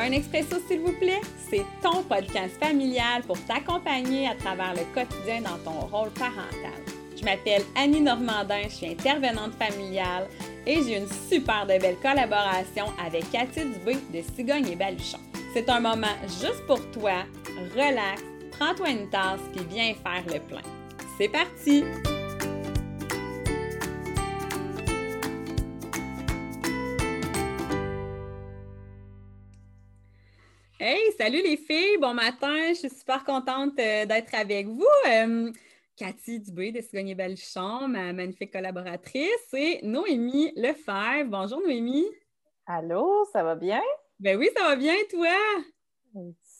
Un expresso, s'il vous plaît, c'est ton podcast familial pour t'accompagner à travers le quotidien dans ton rôle parental. Je m'appelle Annie Normandin, je suis intervenante familiale et j'ai une super de belle collaboration avec Cathy Dubé de Cigogne et Baluchon. C'est un moment juste pour toi, relax, prends-toi une tasse puis viens faire le plein. C'est parti! Hey, salut les filles, bon matin, je suis super contente euh, d'être avec vous. Euh, Cathy Dubé de Cigogne Baluchon, ma magnifique collaboratrice, et Noémie Lefebvre. Bonjour Noémie. Allô, ça va bien? Ben oui, ça va bien, toi?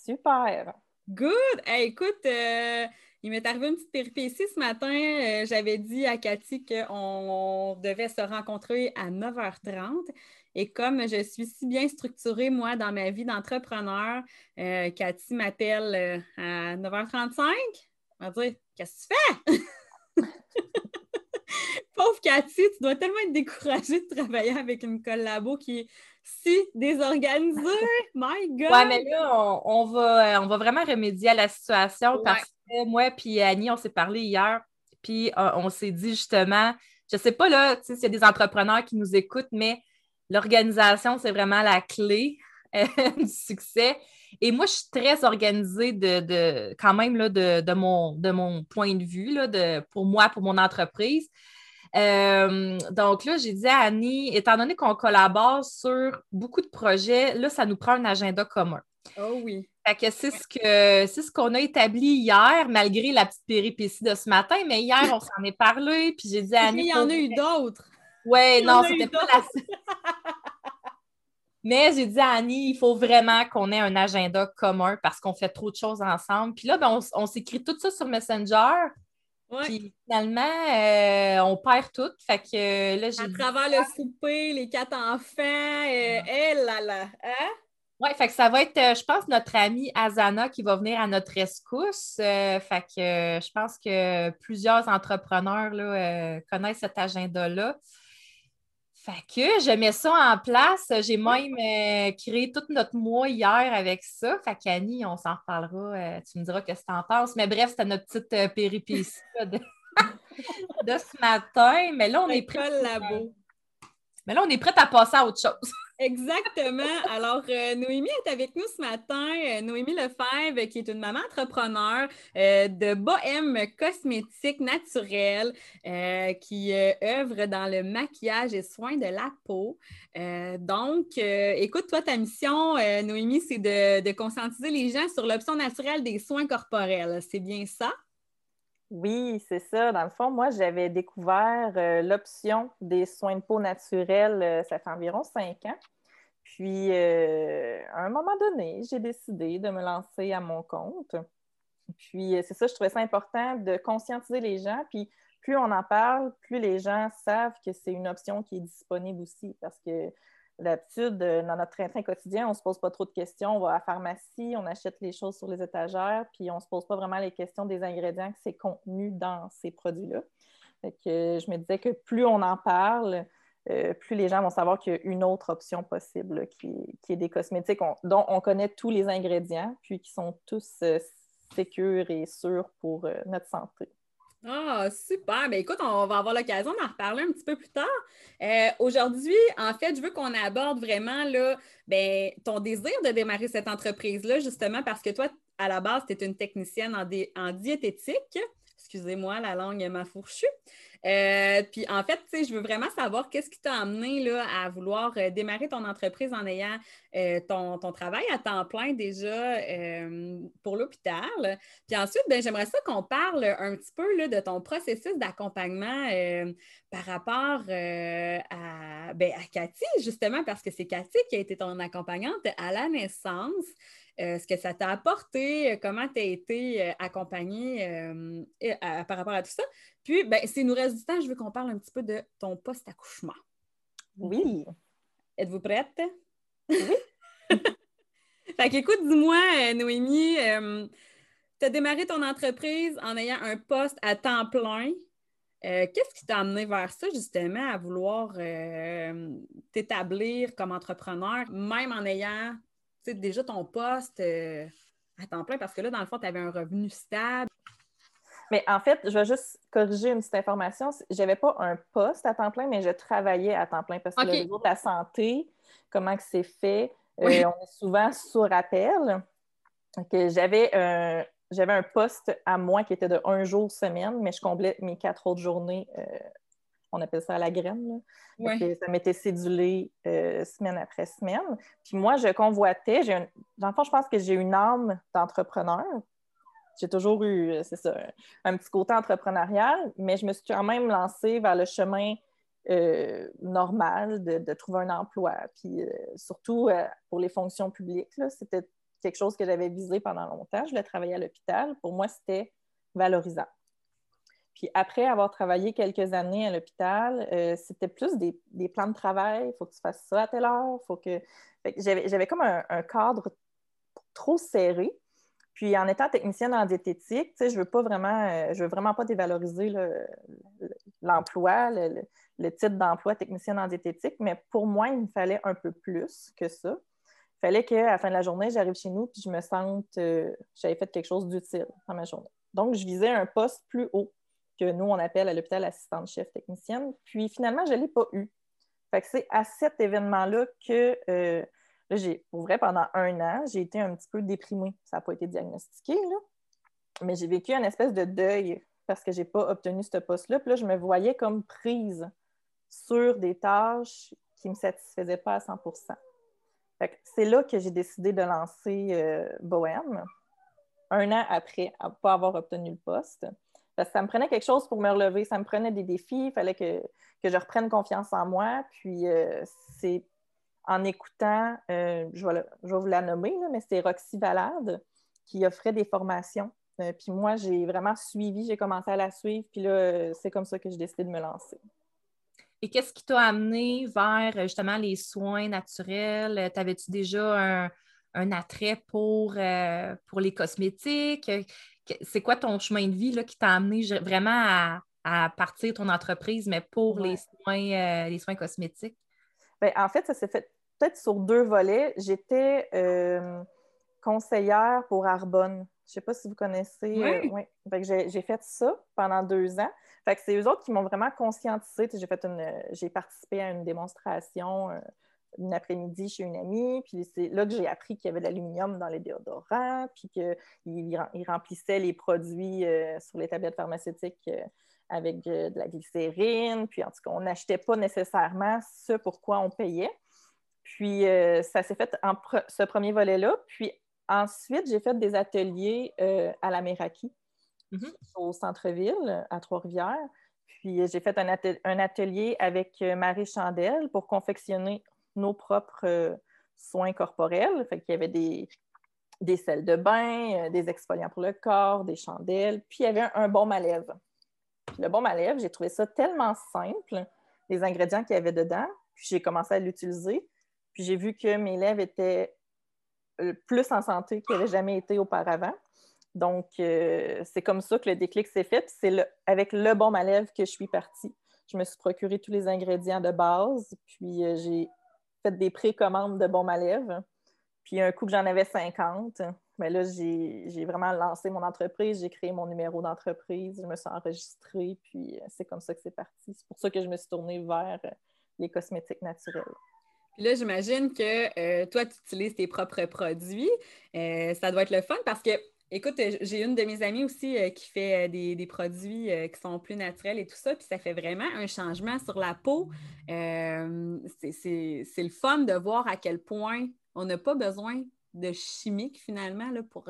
Super. Good! écoute, euh, il m'est arrivé une petite péripétie ce matin. J'avais dit à Cathy qu'on devait se rencontrer à 9h30. Et comme je suis si bien structurée, moi, dans ma vie d'entrepreneur, euh, Cathy m'appelle euh, à 9h35. Elle va dire Qu'est-ce que tu fais? Pauvre Cathy, tu dois tellement être découragée de travailler avec une collabo qui est si désorganisée. My God! Ouais, mais là, on, va, on va vraiment remédier à la situation parce que moi et Annie, on s'est parlé hier, puis euh, on s'est dit justement, je sais pas là, s'il y a des entrepreneurs qui nous écoutent, mais l'organisation, c'est vraiment la clé euh, du succès. Et moi, je suis très organisée de, quand même là, de, mon, de mon point de vue, là, de, pour moi, pour mon entreprise. Euh, donc là, j'ai dit à Annie, étant donné qu'on collabore sur beaucoup de projets, là, ça nous prend un agenda commun. Oh oui. Fait que c'est ce que c'est ce qu'on a établi hier, malgré la petite péripétie de ce matin, mais hier, on s'en est parlé, puis j'ai dit à Annie. Il y en a eu d'autres. Oui, non, c'était pas la Mais j'ai dit à Annie, il faut vraiment qu'on ait un agenda commun parce qu'on fait trop de choses ensemble. Puis là, ben, on, s'écrit tout ça sur Messenger. Puis finalement, euh, on perd tout. Fait que là, j'ai. À travers le souper, les quatre enfants, et euh, eh là là. Hein? Oui, fait que ça va être, euh, je pense, notre amie Azana qui va venir à notre rescousse. fait que je pense que plusieurs entrepreneurs là, connaissent cet agenda-là. Fait que je mets ça en place. J'ai même euh, créé tout notre mois hier avec ça. Fait qu'Annie, on s'en reparlera. Euh, tu me diras ce que tu en penses. Mais bref, c'était notre petite euh, péripétie de... ce matin. Mais là, on est prêt. Mais là, on est prêt à passer à autre chose. Exactement. Alors, euh, Noémie est avec nous ce matin. Euh, Noémie Lefebvre, qui est une maman entrepreneur euh, de bohème cosmétique naturelle, qui œuvre dans le maquillage et soins de la peau. donc, écoute, toi, ta mission, Noémie, c'est de, de conscientiser les gens sur l'option naturelle des soins corporels. C'est bien ça? Oui, c'est ça. Dans le fond, moi, j'avais découvert euh, l'option des soins de peau naturels, euh, ça fait environ cinq ans. Puis, euh, à un moment donné, j'ai décidé de me lancer à mon compte. Puis, c'est ça, je trouvais ça important de conscientiser les gens. Puis, plus on en parle, plus les gens savent que c'est une option qui est disponible aussi. Parce que D'habitude, euh, dans notre train-train quotidien, on ne se pose pas trop de questions. On va à la pharmacie, on achète les choses sur les étagères, puis on ne se pose pas vraiment les questions des ingrédients que c'est contenu dans ces produits-là. je me disais que plus on en parle, euh, plus les gens vont savoir qu'il y a une autre option possible qui, est des cosmétiques dont on connaît tous les ingrédients, puis qui sont tous euh, et sûrs pour notre santé. Ah, super. Ben, écoute, on va avoir l'occasion d'en reparler un petit peu plus tard. Euh, aujourd'hui, en fait, je veux qu'on aborde vraiment là, ben, ton désir de démarrer cette entreprise-là, justement parce que toi, à la base, tu es une technicienne en, en diététique. Excusez-moi, la langue m'a fourchue. Euh, puis en fait, je veux vraiment savoir qu'est-ce qui t'a amené à vouloir euh, démarrer ton entreprise en ayant euh, ton, travail à temps plein déjà pour l'hôpital. Puis ensuite, ben, j'aimerais ça qu'on parle un petit peu de ton processus d'accompagnement par rapport à, ben, à Cathy, justement, parce que c'est Cathy qui a été ton accompagnante à la naissance. Ce que ça t'a apporté, comment tu as été accompagnée par rapport à tout ça. Puis, ben, s'il nous reste du temps, je veux qu'on parle un petit peu de ton post-accouchement. Oui. Êtes-vous prête? Oui. fait qu'écoute, dis-moi, euh, Noémie, euh, tu as démarré ton entreprise en ayant un poste à temps plein. Euh, qu'est-ce qui t'a amené vers ça, justement, à vouloir t'établir comme entrepreneur, même en ayant déjà ton poste euh, à temps plein? Parce que là, dans le fond, tu avais un revenu stable. Mais en fait, je vais juste corriger une petite information. Je n'avais pas un poste à temps plein, mais je travaillais à temps plein parce que le réseau de la santé, comment que c'est fait, euh, on est souvent sur appel. J'avais un, j'avais un poste à moi qui était de un jour semaine, mais je comblais mes quatre autres journées. Euh, on appelle ça à la graine. Ça m'était cédulé euh, semaine après semaine. Puis moi, je convoitais. J'ai Dans je pense que j'ai une âme d'entrepreneur. J'ai toujours eu, euh, c'est ça, un petit côté entrepreneurial, mais je me suis quand même lancée vers le chemin normal de, trouver un emploi. Puis surtout pour les fonctions publiques, c'était quelque chose que j'avais visé pendant longtemps. Je voulais travailler à l'hôpital. Pour moi, c'était valorisant. Puis après avoir travaillé quelques années à l'hôpital, euh, c'était plus des, plans de travail. Il faut que tu fasses ça à telle heure. Faut que... J'avais comme un, cadre trop serré. Puis en étant technicienne en diététique, je veux pas vraiment, euh, veux vraiment pas dévaloriser l'emploi, le, titre d'emploi technicienne en diététique, mais pour moi, il me fallait un peu plus que ça fallait qu'à la fin de la journée, j'arrive chez nous puis je me sente euh, j'avais fait quelque chose d'utile dans ma journée. Donc, je visais un poste plus haut que nous, on appelle à l'hôpital assistante-chef technicienne. Puis finalement, je ne l'ai pas eu. Fait que c'est à cet événement-là que euh, j'ai, pour vrai, pendant un an, j'ai été un petit peu déprimée. Ça n'a pas été diagnostiqué. Mais j'ai vécu une espèce de deuil parce que je n'ai pas obtenu ce poste-là. Puis là, je me voyais comme prise sur des tâches qui ne me satisfaisaient pas à 100 c'est là que j'ai décidé de lancer euh, Bohème, un an après pas avoir obtenu le poste. Parce que ça me prenait quelque chose pour me relever, ça me prenait des défis, il fallait que, je reprenne confiance en moi. Puis euh, c'est en écoutant, euh, je, vais vous la nommer, mais c'est Roxy Valade qui offrait des formations. puis moi, j'ai vraiment suivi, j'ai commencé à la suivre, puis là, c'est comme ça que j'ai décidé de me lancer. Et qu'est-ce qui t'a amené vers justement les soins naturels? T'avais-tu déjà un, attrait pour, euh, pour les cosmétiques? C'est quoi ton chemin de vie là, qui t'a amené vraiment à, partir ton entreprise, mais pour les, soins, euh, les soins cosmétiques? Bien, en fait, ça s'est fait peut-être sur deux volets. J'étais euh, conseillère pour Arbonne. Je ne sais pas si vous connaissez. Oui. J'ai fait ça pendant deux ans. Fait que c'est eux autres qui m'ont vraiment conscientisé. J'ai fait une, j'ai participé à une démonstration euh, une après-midi chez une amie, puis c'est là que j'ai appris qu'il y avait de l'aluminium dans les déodorants, puis qu'ils il remplissaient les produits euh, sur les tablettes pharmaceutiques euh, avec de la glycérine, puis en tout cas, on n'achetait pas nécessairement ce pour quoi on payait. Puis ça s'est fait en ce premier volet-là. Puis ensuite, j'ai fait des ateliers à la Meraki Mm-hmm. au centre-ville, à Trois-Rivières. Puis euh, j'ai fait un, atelier avec euh, Marie Chandelle pour confectionner nos propres euh, soins corporels. Fait qu'il y avait des, des sels de bain, des exfoliants pour le corps, des chandelles, puis il y avait un, bon à lèvres. le bon à lèvres, j'ai trouvé ça tellement simple, les ingrédients qu'il y avait dedans, puis j'ai commencé à l'utiliser. Puis j'ai vu que mes lèvres étaient plus en santé qu'elles n'avaient jamais été auparavant. Donc, euh, c'est comme ça que le déclic s'est fait. c'est avec le bon à que je suis partie. Je me suis procuré tous les ingrédients de base, puis euh, j'ai fait des précommandes de bon à Puis un coup que j'en avais 50, mais là, j'ai vraiment lancé mon entreprise, j'ai créé mon numéro d'entreprise, je me suis enregistrée, puis euh, c'est comme ça que c'est parti. C'est pour ça que je me suis tournée vers les cosmétiques naturels. Puis là, j'imagine que toi, tu utilises tes propres produits. ça doit être le fun parce que Écoute, euh, j'ai une de mes amies aussi euh, qui fait euh, des, produits qui sont plus naturels et tout ça, puis ça fait vraiment un changement sur la peau. c'est le fun de voir à quel point on n'a pas besoin de chimiques finalement là, pour,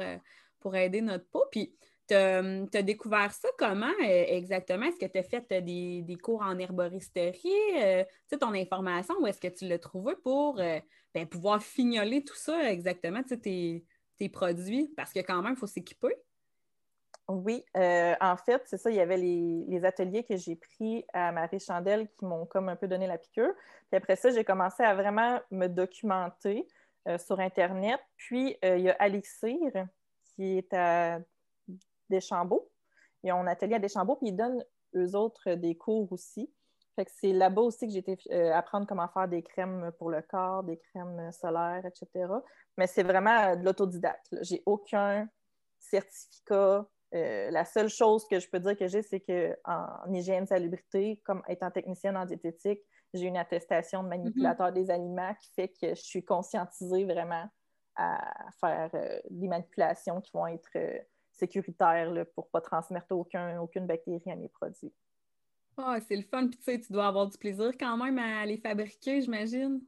pour aider notre peau. Puis, tu as, découvert ça comment exactement? Est-ce que tu as fait des, cours en herboristerie? tu ton information, ou est-ce que tu l'as trouvé pour ben, pouvoir fignoler tout ça exactement? Tu produits? Parce que quand même, il faut s'équiper. Oui, euh, en fait, c'est ça, il y avait les, ateliers que j'ai pris à Marie Chandelle qui m'ont comme un peu donné la piqûre. Puis après ça, j'ai commencé à vraiment me documenter euh, sur Internet. Puis euh, il y a Alixir qui est à Deschambault. Ils ont un atelier à Deschambault, puis ils donnent eux autres des cours aussi. Fait que c'est là-bas aussi que j'ai été euh, apprendre comment faire des crèmes pour le corps, des crèmes solaires, etc. Mais c'est vraiment de l'autodidacte. J'ai aucun certificat. la seule chose que je peux dire que j'ai, c'est qu'en hygiène salubrité, comme étant technicienne en diététique, j'ai une attestation de manipulateur mm-hmm. des aliments qui fait que je suis conscientisée vraiment à faire des manipulations qui vont être sécuritaire là, pour ne pas transmettre aucun, aucune bactérie à mes produits. Ah, c'est le fun. Puis tu sais, tu dois avoir du plaisir quand même à les fabriquer, j'imagine.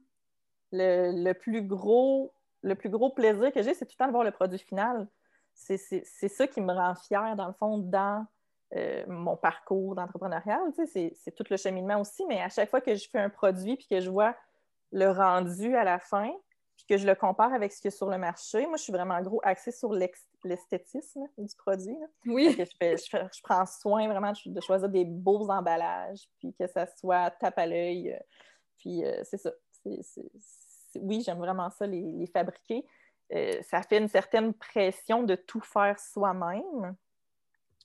Le, plus gros, le plus gros plaisir que j'ai, c'est tout le temps de voir le produit final. C'est ça qui me rend fière, dans le fond, dans euh, mon parcours sais, c'est tout le cheminement aussi, mais à chaque fois que je fais un produit puis que je vois le rendu à la fin, puis que je le compare avec ce qu'il y a sur le marché, moi, je suis vraiment gros axée sur l'esthétisme du produit. Oui. Je, prends soin vraiment de choisir des beaux emballages, puis que ça soit tape à l'œil. Puis euh, c'est ça. oui, j'aime vraiment ça, les, fabriquer. Euh, ça fait une certaine pression de tout faire soi-même.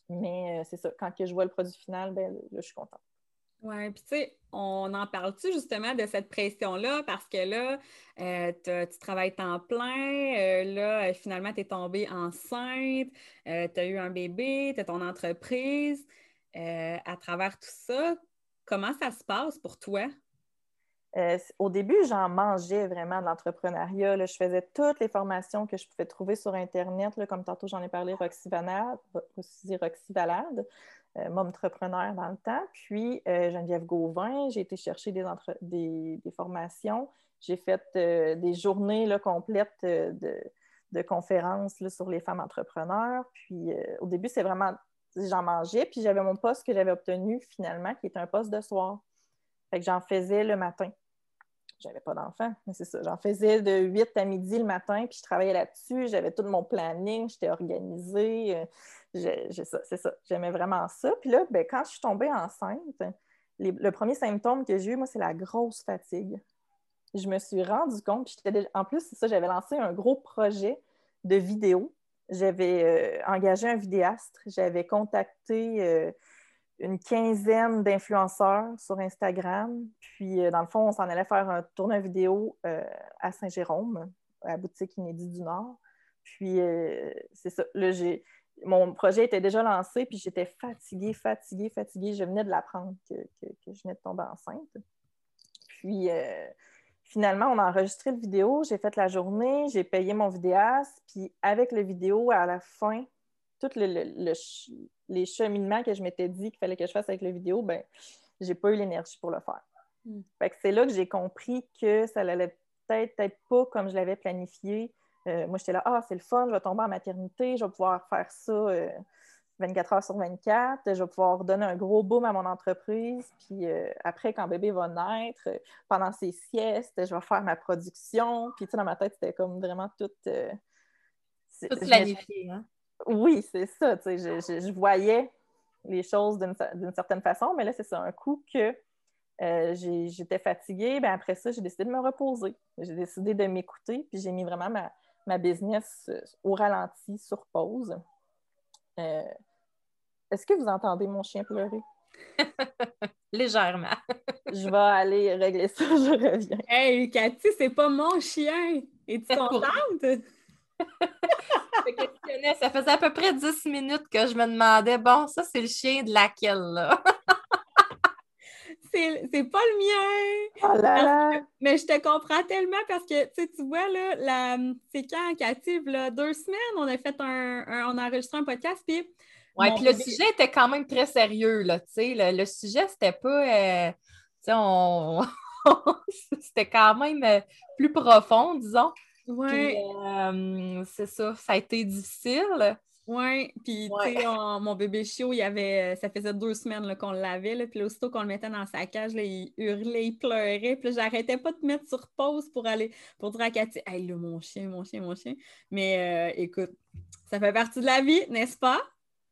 Mais euh, c'est ça, quand que je vois le produit final, ben, là, je suis contente. Oui, puis tu sais, on en parle-tu justement de cette pression-là? Parce que là, euh, tu travailles temps plein, euh, là, finalement, tu es tombée enceinte, euh, tu as eu un bébé, tu as ton entreprise. à travers tout ça, comment ça se passe pour toi? au début, j'en mangeais vraiment de l'entrepreneuriat. Je faisais toutes les formations que je pouvais trouver sur Internet, comme tantôt j'en ai parlé, Roxy Valade. Roxy Valade. Euh, entrepreneur dans le temps. Puis euh, Geneviève Gauvin, j'ai été chercher des, des, formations. J'ai fait euh, des journées là, complètes de, conférences sur les femmes entrepreneurs. Puis au début, c'est vraiment, j'en mangeais. Puis j'avais mon poste que j'avais obtenu finalement, qui était un poste de soir. Que j'en faisais le matin. J'avais pas d'enfant, mais c'est ça. J'en faisais de 8 à midi le matin, puis je travaillais là-dessus. J'avais tout mon planning, j'étais organisée c'est ça. J'aimais vraiment ça. Puis là, ben, quand je suis tombée enceinte, le premier symptôme que j'ai eu, moi, c'est la grosse fatigue. Je me suis rendu compte, en plus, c'est ça, j'avais lancé un gros projet de vidéo. J'avais euh, engagé un vidéaste, j'avais contacté euh, une quinzaine d'influenceurs sur Instagram. Puis, euh, dans le fond, on s'en allait faire un tournoi vidéo à Saint-Jérôme, à la boutique Inédit du Nord. Puis, c'est ça. Là, mon projet était déjà lancé, puis j'étais fatiguée, fatiguée, fatiguée. Je venais de l'apprendre que, je venais de tomber enceinte. Puis euh, finalement, on a enregistré le vidéo, j'ai fait la journée, j'ai payé mon vidéaste, puis avec le vidéo, à la fin, tous les cheminements que je m'étais dit qu'il fallait que je fasse avec le vidéo, ben j'ai pas eu l'énergie pour le faire. Hmm. c'est là que j'ai compris que ça allait peut-être être pas comme je l'avais planifié, euh, moi, j'étais là, ah, c'est le fun, je vais tomber en maternité, je vais pouvoir faire ça 24 euh, heures sur 24, je vais pouvoir donner un gros boom à mon entreprise. Puis euh, après, quand bébé va naître, pendant ses siestes, je vais faire ma production. Puis, tu sais, dans ma tête, c'était comme vraiment tout. tout planifié, hein? Oui, c'est ça. Tu sais, je, voyais les choses d'une certaine façon, mais là, c'est ça, un coup que j'étais fatiguée, ben après ça, j'ai décidé de me reposer. J'ai décidé de m'écouter, puis j'ai mis vraiment ma, ma business euh, au ralenti, sur pause. Euh, est-ce que vous entendez mon chien pleurer? Légèrement. je vais aller régler ça, je reviens. Hey, Cathy, c'est pas mon chien! Es-tu contente? ça faisait à peu près 10 minutes que je me demandais, bon, ça, c'est le chien de laquelle, là? c'est pas le mien. Oh mais je te comprends tellement parce que tu vois, là, c'est quand, Cathy, là, deux semaines, on a fait un, on a enregistré un podcast, puis. Oui, puis le sujet était quand même très sérieux, là, tu sais. Le, sujet, c'était pas. Euh, on... c'était quand même euh, plus profond, disons. Oui. Euh, c'est ça, ça a été difficile. Oui, puis tu sais, mon bébé chiot, il avait, ça faisait deux semaines qu'on l'avait, puis aussitôt qu'on le mettait dans sa cage, là, il hurlait, il pleurait, puis j'arrêtais pas de mettre sur pause pour aller, pour dire à Cathy, hey là, mon chien, mon chien, mon chien. Mais euh, écoute, ça fait partie de la vie, n'est-ce pas?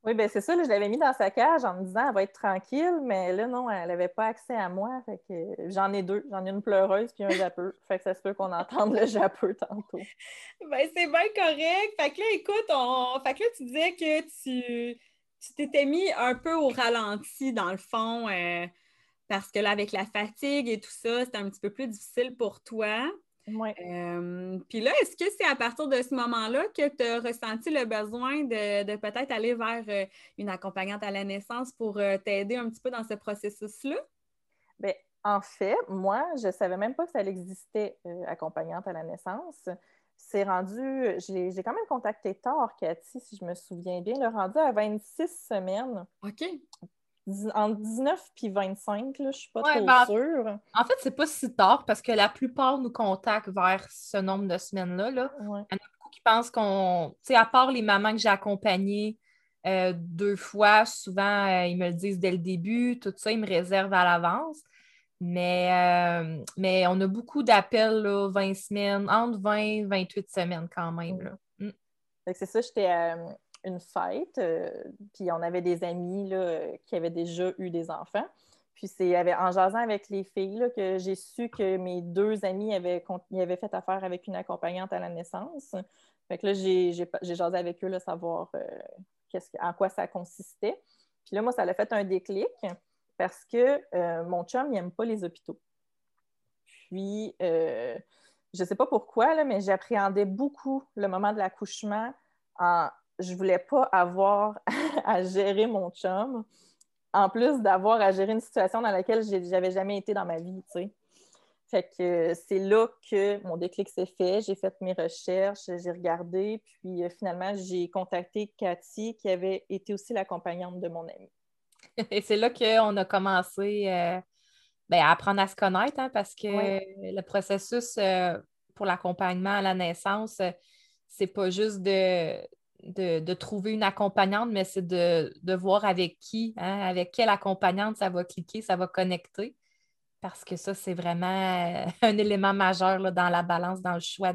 Oui, bien c'est ça, je l'avais mis dans sa cage en me disant elle va être tranquille, mais là, non, elle n'avait pas accès à moi. Fait que j'en ai deux. J'en ai une pleureuse puis un jappeux. Fait que ça se peut qu'on entende le jappeux tantôt. Ben, c'est bien correct. Fait que là, écoute, on... fait que là, tu disais que tu tu t'étais mis un peu au ralenti, dans le fond, euh, parce que là, avec la fatigue et tout ça, c'était un petit peu plus difficile pour toi. Oui. Euh, puis là, est-ce que c'est à partir de ce moment-là que tu as ressenti le besoin de, peut-être aller vers euh, une accompagnante à la naissance pour euh, t'aider un petit peu dans ce processus-là? Bien, en fait, moi, je ne savais même pas que ça existait accompagnante à la naissance. C'est rendu, j'ai quand même contacté tard, Cathy, si je me souviens bien, le rendu à 26 semaines. OK en 19 puis 25, là, je suis pas trop ben, sûre. En fait, c'est pas si tard parce que la plupart nous contactent vers ce nombre de semaines-là. Là. Il y en a beaucoup qui pensent qu'on. Tu sais, à part les mamans que j'ai accompagnées euh, deux fois, souvent, euh, ils me le disent dès le début, tout ça, ils me réservent à l'avance. Mais, euh, mais on a beaucoup d'appels, 20 semaines, entre 20 et 28 semaines quand même. Là. Mm. C'est ça, j'étais une fête, euh, puis on avait des amis là, qui avaient déjà eu des enfants. Puis c'est en jasant avec les filles là, que j'ai su que mes deux amis avaient, avaient fait affaire avec une accompagnante à la naissance. Fait que là, j'ai jasé avec eux, là, savoir euh, en quoi ça consistait. Puis là, moi, ça a fait un déclic parce que euh, mon chum, il n'aime pas les hôpitaux. Puis, je ne sais pas pourquoi, là, mais j'appréhendais beaucoup le moment de l'accouchement en je voulais pas avoir à gérer mon chum, en plus d'avoir à gérer une situation dans laquelle j'avais jamais été dans ma vie, tu sais. Fait que c'est là que mon déclic s'est fait. J'ai fait mes recherches, j'ai regardé, puis euh, finalement, j'ai contacté Cathy, qui avait été aussi l'accompagnante de mon amie. Et c'est là qu'on a commencé euh, ben, à apprendre à se connaître, hein, parce que le processus euh, pour l'accompagnement à la naissance, c'est pas juste de, de, trouver une accompagnante, mais c'est de, voir avec qui, hein, avec quelle accompagnante ça va cliquer, ça va connecter. Parce que ça, c'est vraiment un élément majeur dans la balance, dans le choix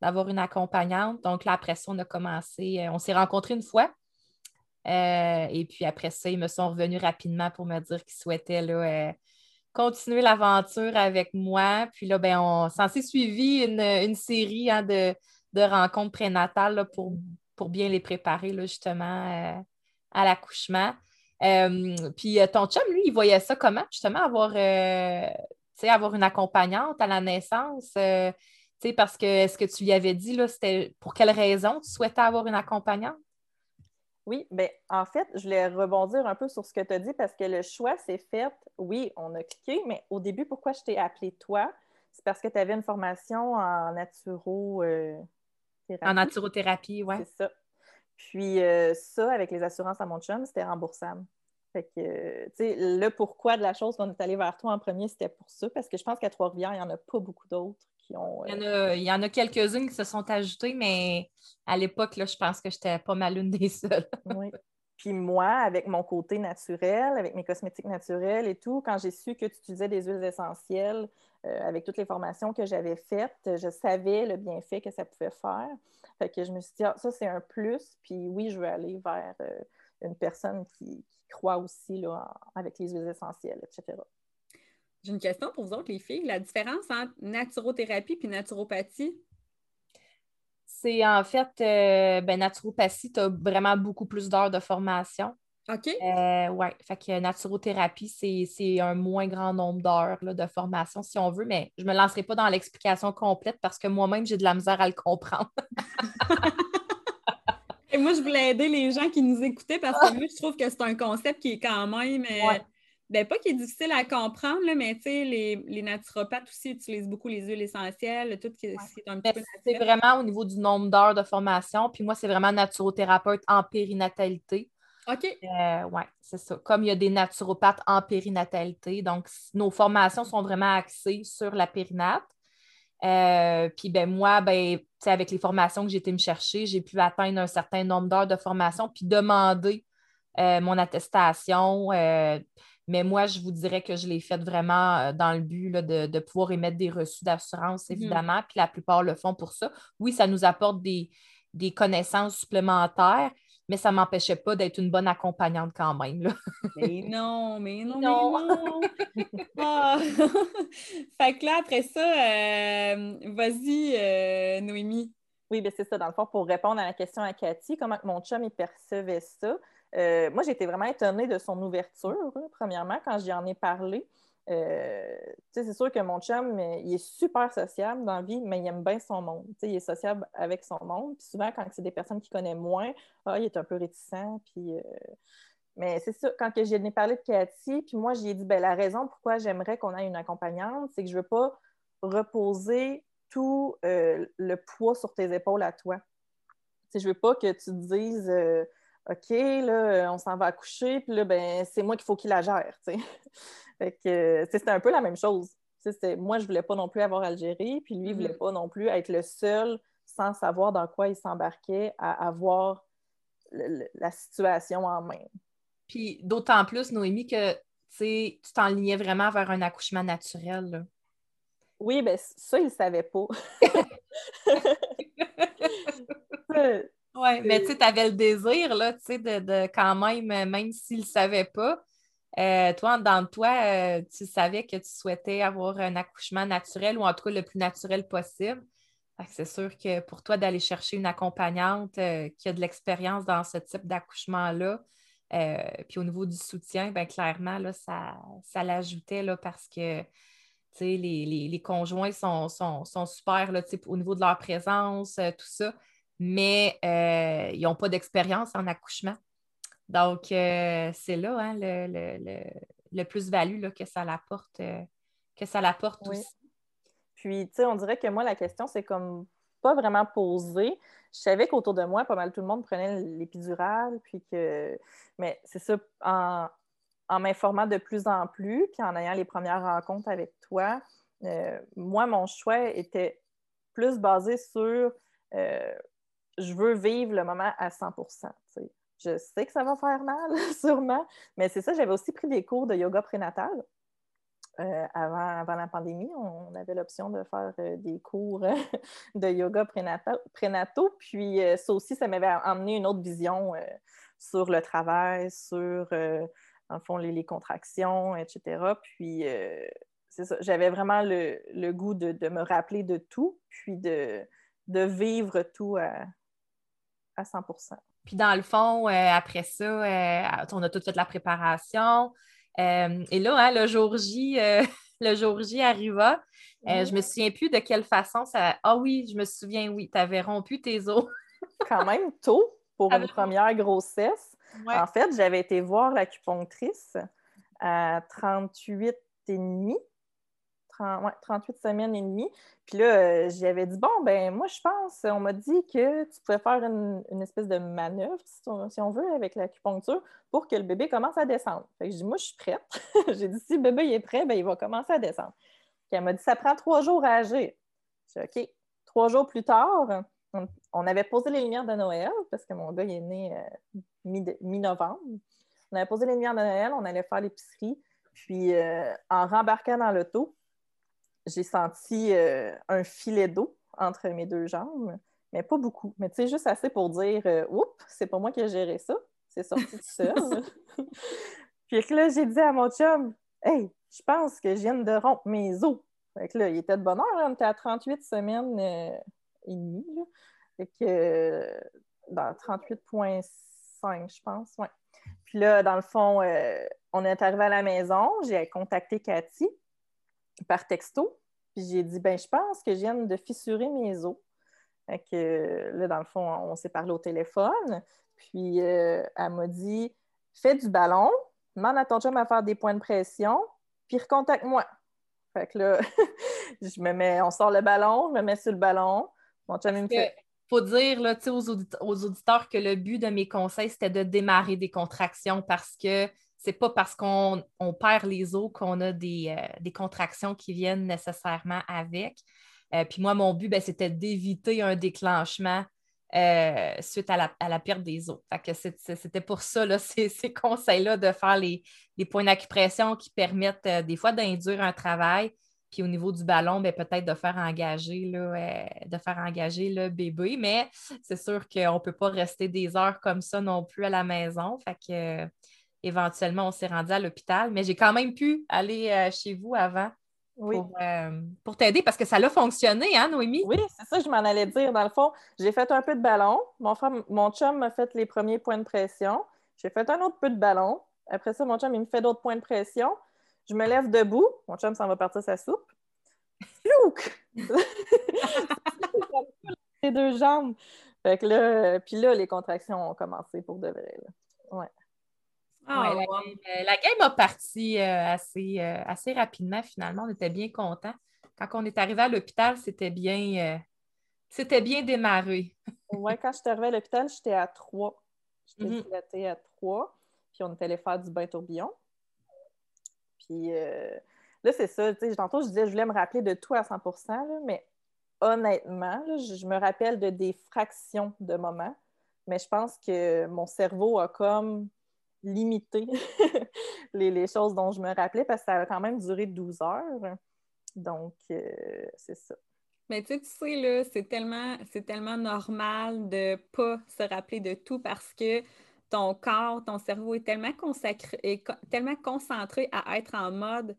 d'avoir une accompagnante. Donc là, après ça, on a commencé, euh, on s'est rencontrés une fois. Euh, et puis après ça, ils me sont revenus rapidement pour me dire qu'ils souhaitaient là, euh, continuer l'aventure avec moi. Puis là, ben, on s'en s'est suivi une, série hein, de, de rencontres prénatales pour pour bien les préparer là, justement euh, à l'accouchement. Euh, puis euh, ton chum, lui, il voyait ça comment, justement, avoir, avoir une accompagnante à la naissance? parce que ce que tu lui avais dit, là, c'était pour quelle raison tu souhaitais avoir une accompagnante? Oui, bien, en fait, je voulais rebondir un peu sur ce que tu as dit parce que le choix s'est fait. Oui, on a cliqué, mais au début, pourquoi je t'ai appelé toi? C'est parce que tu avais une formation en naturo. En naturothérapie, oui. C'est ça. Puis euh, ça, avec les assurances à mon chum, c'était remboursable. Fait que, tu sais, le pourquoi de la chose qu'on est allé vers toi en premier, c'était pour ça, parce que je pense qu'à Trois-Rivières, il n'y en a pas beaucoup d'autres qui ont. Il y en a, il y en a quelques-unes qui se sont ajoutées, mais à l'époque, là, je pense que j'étais pas mal une des seules. oui. Puis moi, avec mon côté naturel, avec mes cosmétiques naturels et tout, quand j'ai su que tu utilisais des huiles essentielles, euh, avec toutes les formations que j'avais faites, je savais le bienfait que ça pouvait faire. Fait que je me suis dit, ah, ça, c'est un plus. Puis oui, je veux aller vers euh, une personne qui, croit aussi là, avec les huiles essentielles, etc. J'ai une question pour vous autres, les filles. La différence entre naturothérapie et naturopathie? C'est en fait, euh, ben, naturopathie, tu as vraiment beaucoup plus d'heures de formation. OK. Euh, oui, fait que naturothérapie, c'est un moins grand nombre d'heures de formation, si on veut, mais je ne me lancerai pas dans l'explication complète parce que moi-même, j'ai de la misère à le comprendre. Et moi, je voulais aider les gens qui nous écoutaient parce que moi, je trouve que c'est un concept qui est quand même. Euh, ben, pas qui est difficile à comprendre, mais tu sais, les, naturopathes aussi utilisent beaucoup les huiles essentielles, tout ce qui, est un petit peu C'est vraiment au niveau du nombre d'heures de formation. Puis moi, c'est vraiment naturothérapeute en périnatalité. OK. Euh, oui, c'est ça. Comme il y a des naturopathes en périnatalité, donc nos formations sont vraiment axées sur la périnate. Euh, puis ben moi, ben, avec les formations que j'ai été me chercher, j'ai pu atteindre un certain nombre d'heures de formation puis demander euh, mon attestation. mais moi, je vous dirais que je l'ai faite vraiment dans le but de, pouvoir émettre des reçus d'assurance, mhm. évidemment. Puis la plupart le font pour ça. Oui, ça nous apporte des, des connaissances supplémentaires, mais ça ne m'empêchait pas d'être une bonne accompagnante quand même. Là. mais non, mais non, non. mais non. Ah. fait que là, après ça, euh, vas-y, euh, Noémie. Oui, bien c'est ça. Dans le fond, pour répondre à la question à Cathy, comment mon chum il percevait ça, Euh, moi, j'ai été vraiment étonnée de son ouverture, premièrement, quand j'y en ai parlé. Euh, c'est sûr que mon chum, il est super sociable dans la vie, mais il aime bien son monde. il est sociable avec son monde. Puis souvent, quand c'est des personnes qu'il connaît moins, ah, il est un peu réticent. Puis, euh, Mais c'est ça, quand j'en ai parlé de Cathy, puis moi, j'ai dit, ben, la raison pourquoi j'aimerais qu'on ait une accompagnante, c'est que je ne veux pas reposer tout euh, le poids sur tes épaules à toi. je ne veux pas que tu te dises OK, là, on s'en va accoucher, puis là, ben, c'est moi qu'il faut qu'il la gère. fait que c'était un peu la même chose. moi, je ne voulais pas non plus avoir Algérie, puis lui, il ne voulait mm-hmm. pas non plus être le seul, sans savoir dans quoi il s'embarquait, à avoir la situation en main. Puis d'autant plus, Noémie, que tu t'enlignais vraiment vers un accouchement naturel. Oui, ben ça, il ne savait pas. Oui, mais tu avais le désir, là, tu sais, de, quand même, même s'il ne savait pas, euh, toi, dans toi, euh, tu savais que tu souhaitais avoir un accouchement naturel ou en tout cas le plus naturel possible. C'est sûr que pour toi, d'aller chercher une accompagnante euh, qui a de l'expérience dans ce type d'accouchement-là, puis au niveau du soutien, ben, clairement, là, ça, ça l'ajoutait parce que les, les, conjoints sont, sont, sont super là, au niveau de leur présence, tout ça mais euh, ils n'ont pas d'expérience en accouchement. Donc, euh, c'est là hein, le, plus-value que ça l'apporte, euh, que ça l'apporte aussi. Puis, tu sais, on dirait que moi, la question, c'est comme pas vraiment posée. Je savais qu'autour de moi, pas mal tout le monde prenait l'épidurale, puis que. Mais c'est ça, en, m'informant de plus en plus, puis en ayant les premières rencontres avec toi, moi, mon choix était plus basé sur je veux vivre le moment à 100% Je sais que ça va faire mal, sûrement, mais c'est ça, j'avais aussi pris des cours de yoga prénatal. Euh, avant, la pandémie, on avait l'option de faire euh, des cours de yoga prénataux. Puis euh, ça aussi, ça m'avait amené une autre vision sur le travail, sur, en fond, les, contractions, etc. Puis c'est ça, j'avais vraiment le, goût de, me rappeler de tout, puis de, de vivre tout à, à 100 Puis dans le fond, euh, après ça, euh, on a tout fait la préparation. Euh, et là, hein, le jour J, le jour J arriva. Je me souviens plus de quelle façon ça. Ah oui, je me souviens, oui, tu avais rompu tes os. Quand même tôt pour une première grossesse. En fait, j'avais été voir l'acupunctrice à 38 et demi 38 semaines et demie. Puis là, euh, j'avais dit, bon, ben moi, je pense, on m'a dit que tu pouvais faire une, espèce de manœuvre, si on, veut, avec l'acupuncture pour que le bébé commence à descendre. Fait que je dis, moi, je suis prête. J'ai dit, si le bébé est prêt, ben, il va commencer à descendre. Puis elle m'a dit, ça prend trois jours à agir. J'ai dit, OK. Trois jours plus tard, on, avait posé les lumières de Noël, parce que mon gars, il est né euh, mi-novembre. on avait posé les lumières de Noël, on allait faire l'épicerie. Puis, euh, en rembarquant dans l'auto, j'ai senti euh, un filet d'eau entre mes deux jambes, mais pas beaucoup. Mais tu sais, juste assez pour dire euh, Oups, c'est pas moi qui ai géré ça. C'est sorti tout seul. Puis là, j'ai dit à mon chum Hey, je pense que je viens de rompre mes os. Fait que là, il était de bonne heure, on était à 38 semaines euh, et demie. Fait que dans 38,5, je pense. Ouais. Puis là, dans le fond, on est arrivé à la maison, j'ai contacté Cathy par texto. Puis j'ai dit, ben je pense que je viens de fissurer mes os. Fait que là, dans le fond, on s'est parlé au téléphone. Puis euh, elle m'a dit, fais du ballon, demande à ton chum à faire des points de pression, puis recontacte-moi. Fait que là, je me mets, on sort le ballon, je me mets sur le ballon. Mon chum, il me fait. faut dire là, aux, aux auditeurs que le but de mes conseils, c'était de démarrer des contractions parce que c'est pas parce qu'on perd les os qu'on a euh, des, contractions qui viennent nécessairement avec. Euh, puis moi, mon but, ben, c'était d'éviter un déclenchement euh, suite à la, perte des os. c'était pour ça, là, ces, conseils-là, de faire les, points d'acupression qui permettent des fois d'induire un travail. Puis au niveau du ballon, ben, peut-être de faire engager de faire engager le bébé. Mais c'est sûr qu'on ne peut pas rester des heures comme ça non plus à la maison. Fait que éventuellement, on s'est rendu à l'hôpital, mais j'ai quand même pu aller euh, chez vous avant euh, pour, t'aider parce que ça a fonctionné, hein, Noémie? Oui, c'est ça, je m'en allais dire. Dans le fond, j'ai fait un peu de ballon. Mon, frère, mon chum m'a fait les premiers points de pression. J'ai fait un autre peu de ballon. Après ça, mon chum, il me fait d'autres points de pression. Je me lève debout. Mon chum s'en va partir sa soupe. Flouk! les deux jambes. Fait que là, puis là, les contractions ont commencé pour de vrai. Ouais. Ah, euh, la, game, a parti euh, assez, euh, assez rapidement, finalement. On était bien contents. Quand on est arrivé à l'hôpital, c'était bien, c'était bien démarré. oui, quand je suis arrivée à l'hôpital, j'étais à 3. J'étais mm à 3. Puis on est allé faire du bain tourbillon. Puis là, c'est ça. Tantôt, je disais, je voulais me rappeler de tout à 100% mais honnêtement, je, me rappelle de des fractions de moments. Mais je pense que mon cerveau a comme limité les, choses dont je me rappelais parce que ça a quand même duré 12 heures. Donc, euh, c'est ça. Mais tu sais, là, c'est tellement, c'est tellement normal de ne pas se rappeler de tout parce que ton corps, ton cerveau est tellement, consacré, est tellement concentré à être en mode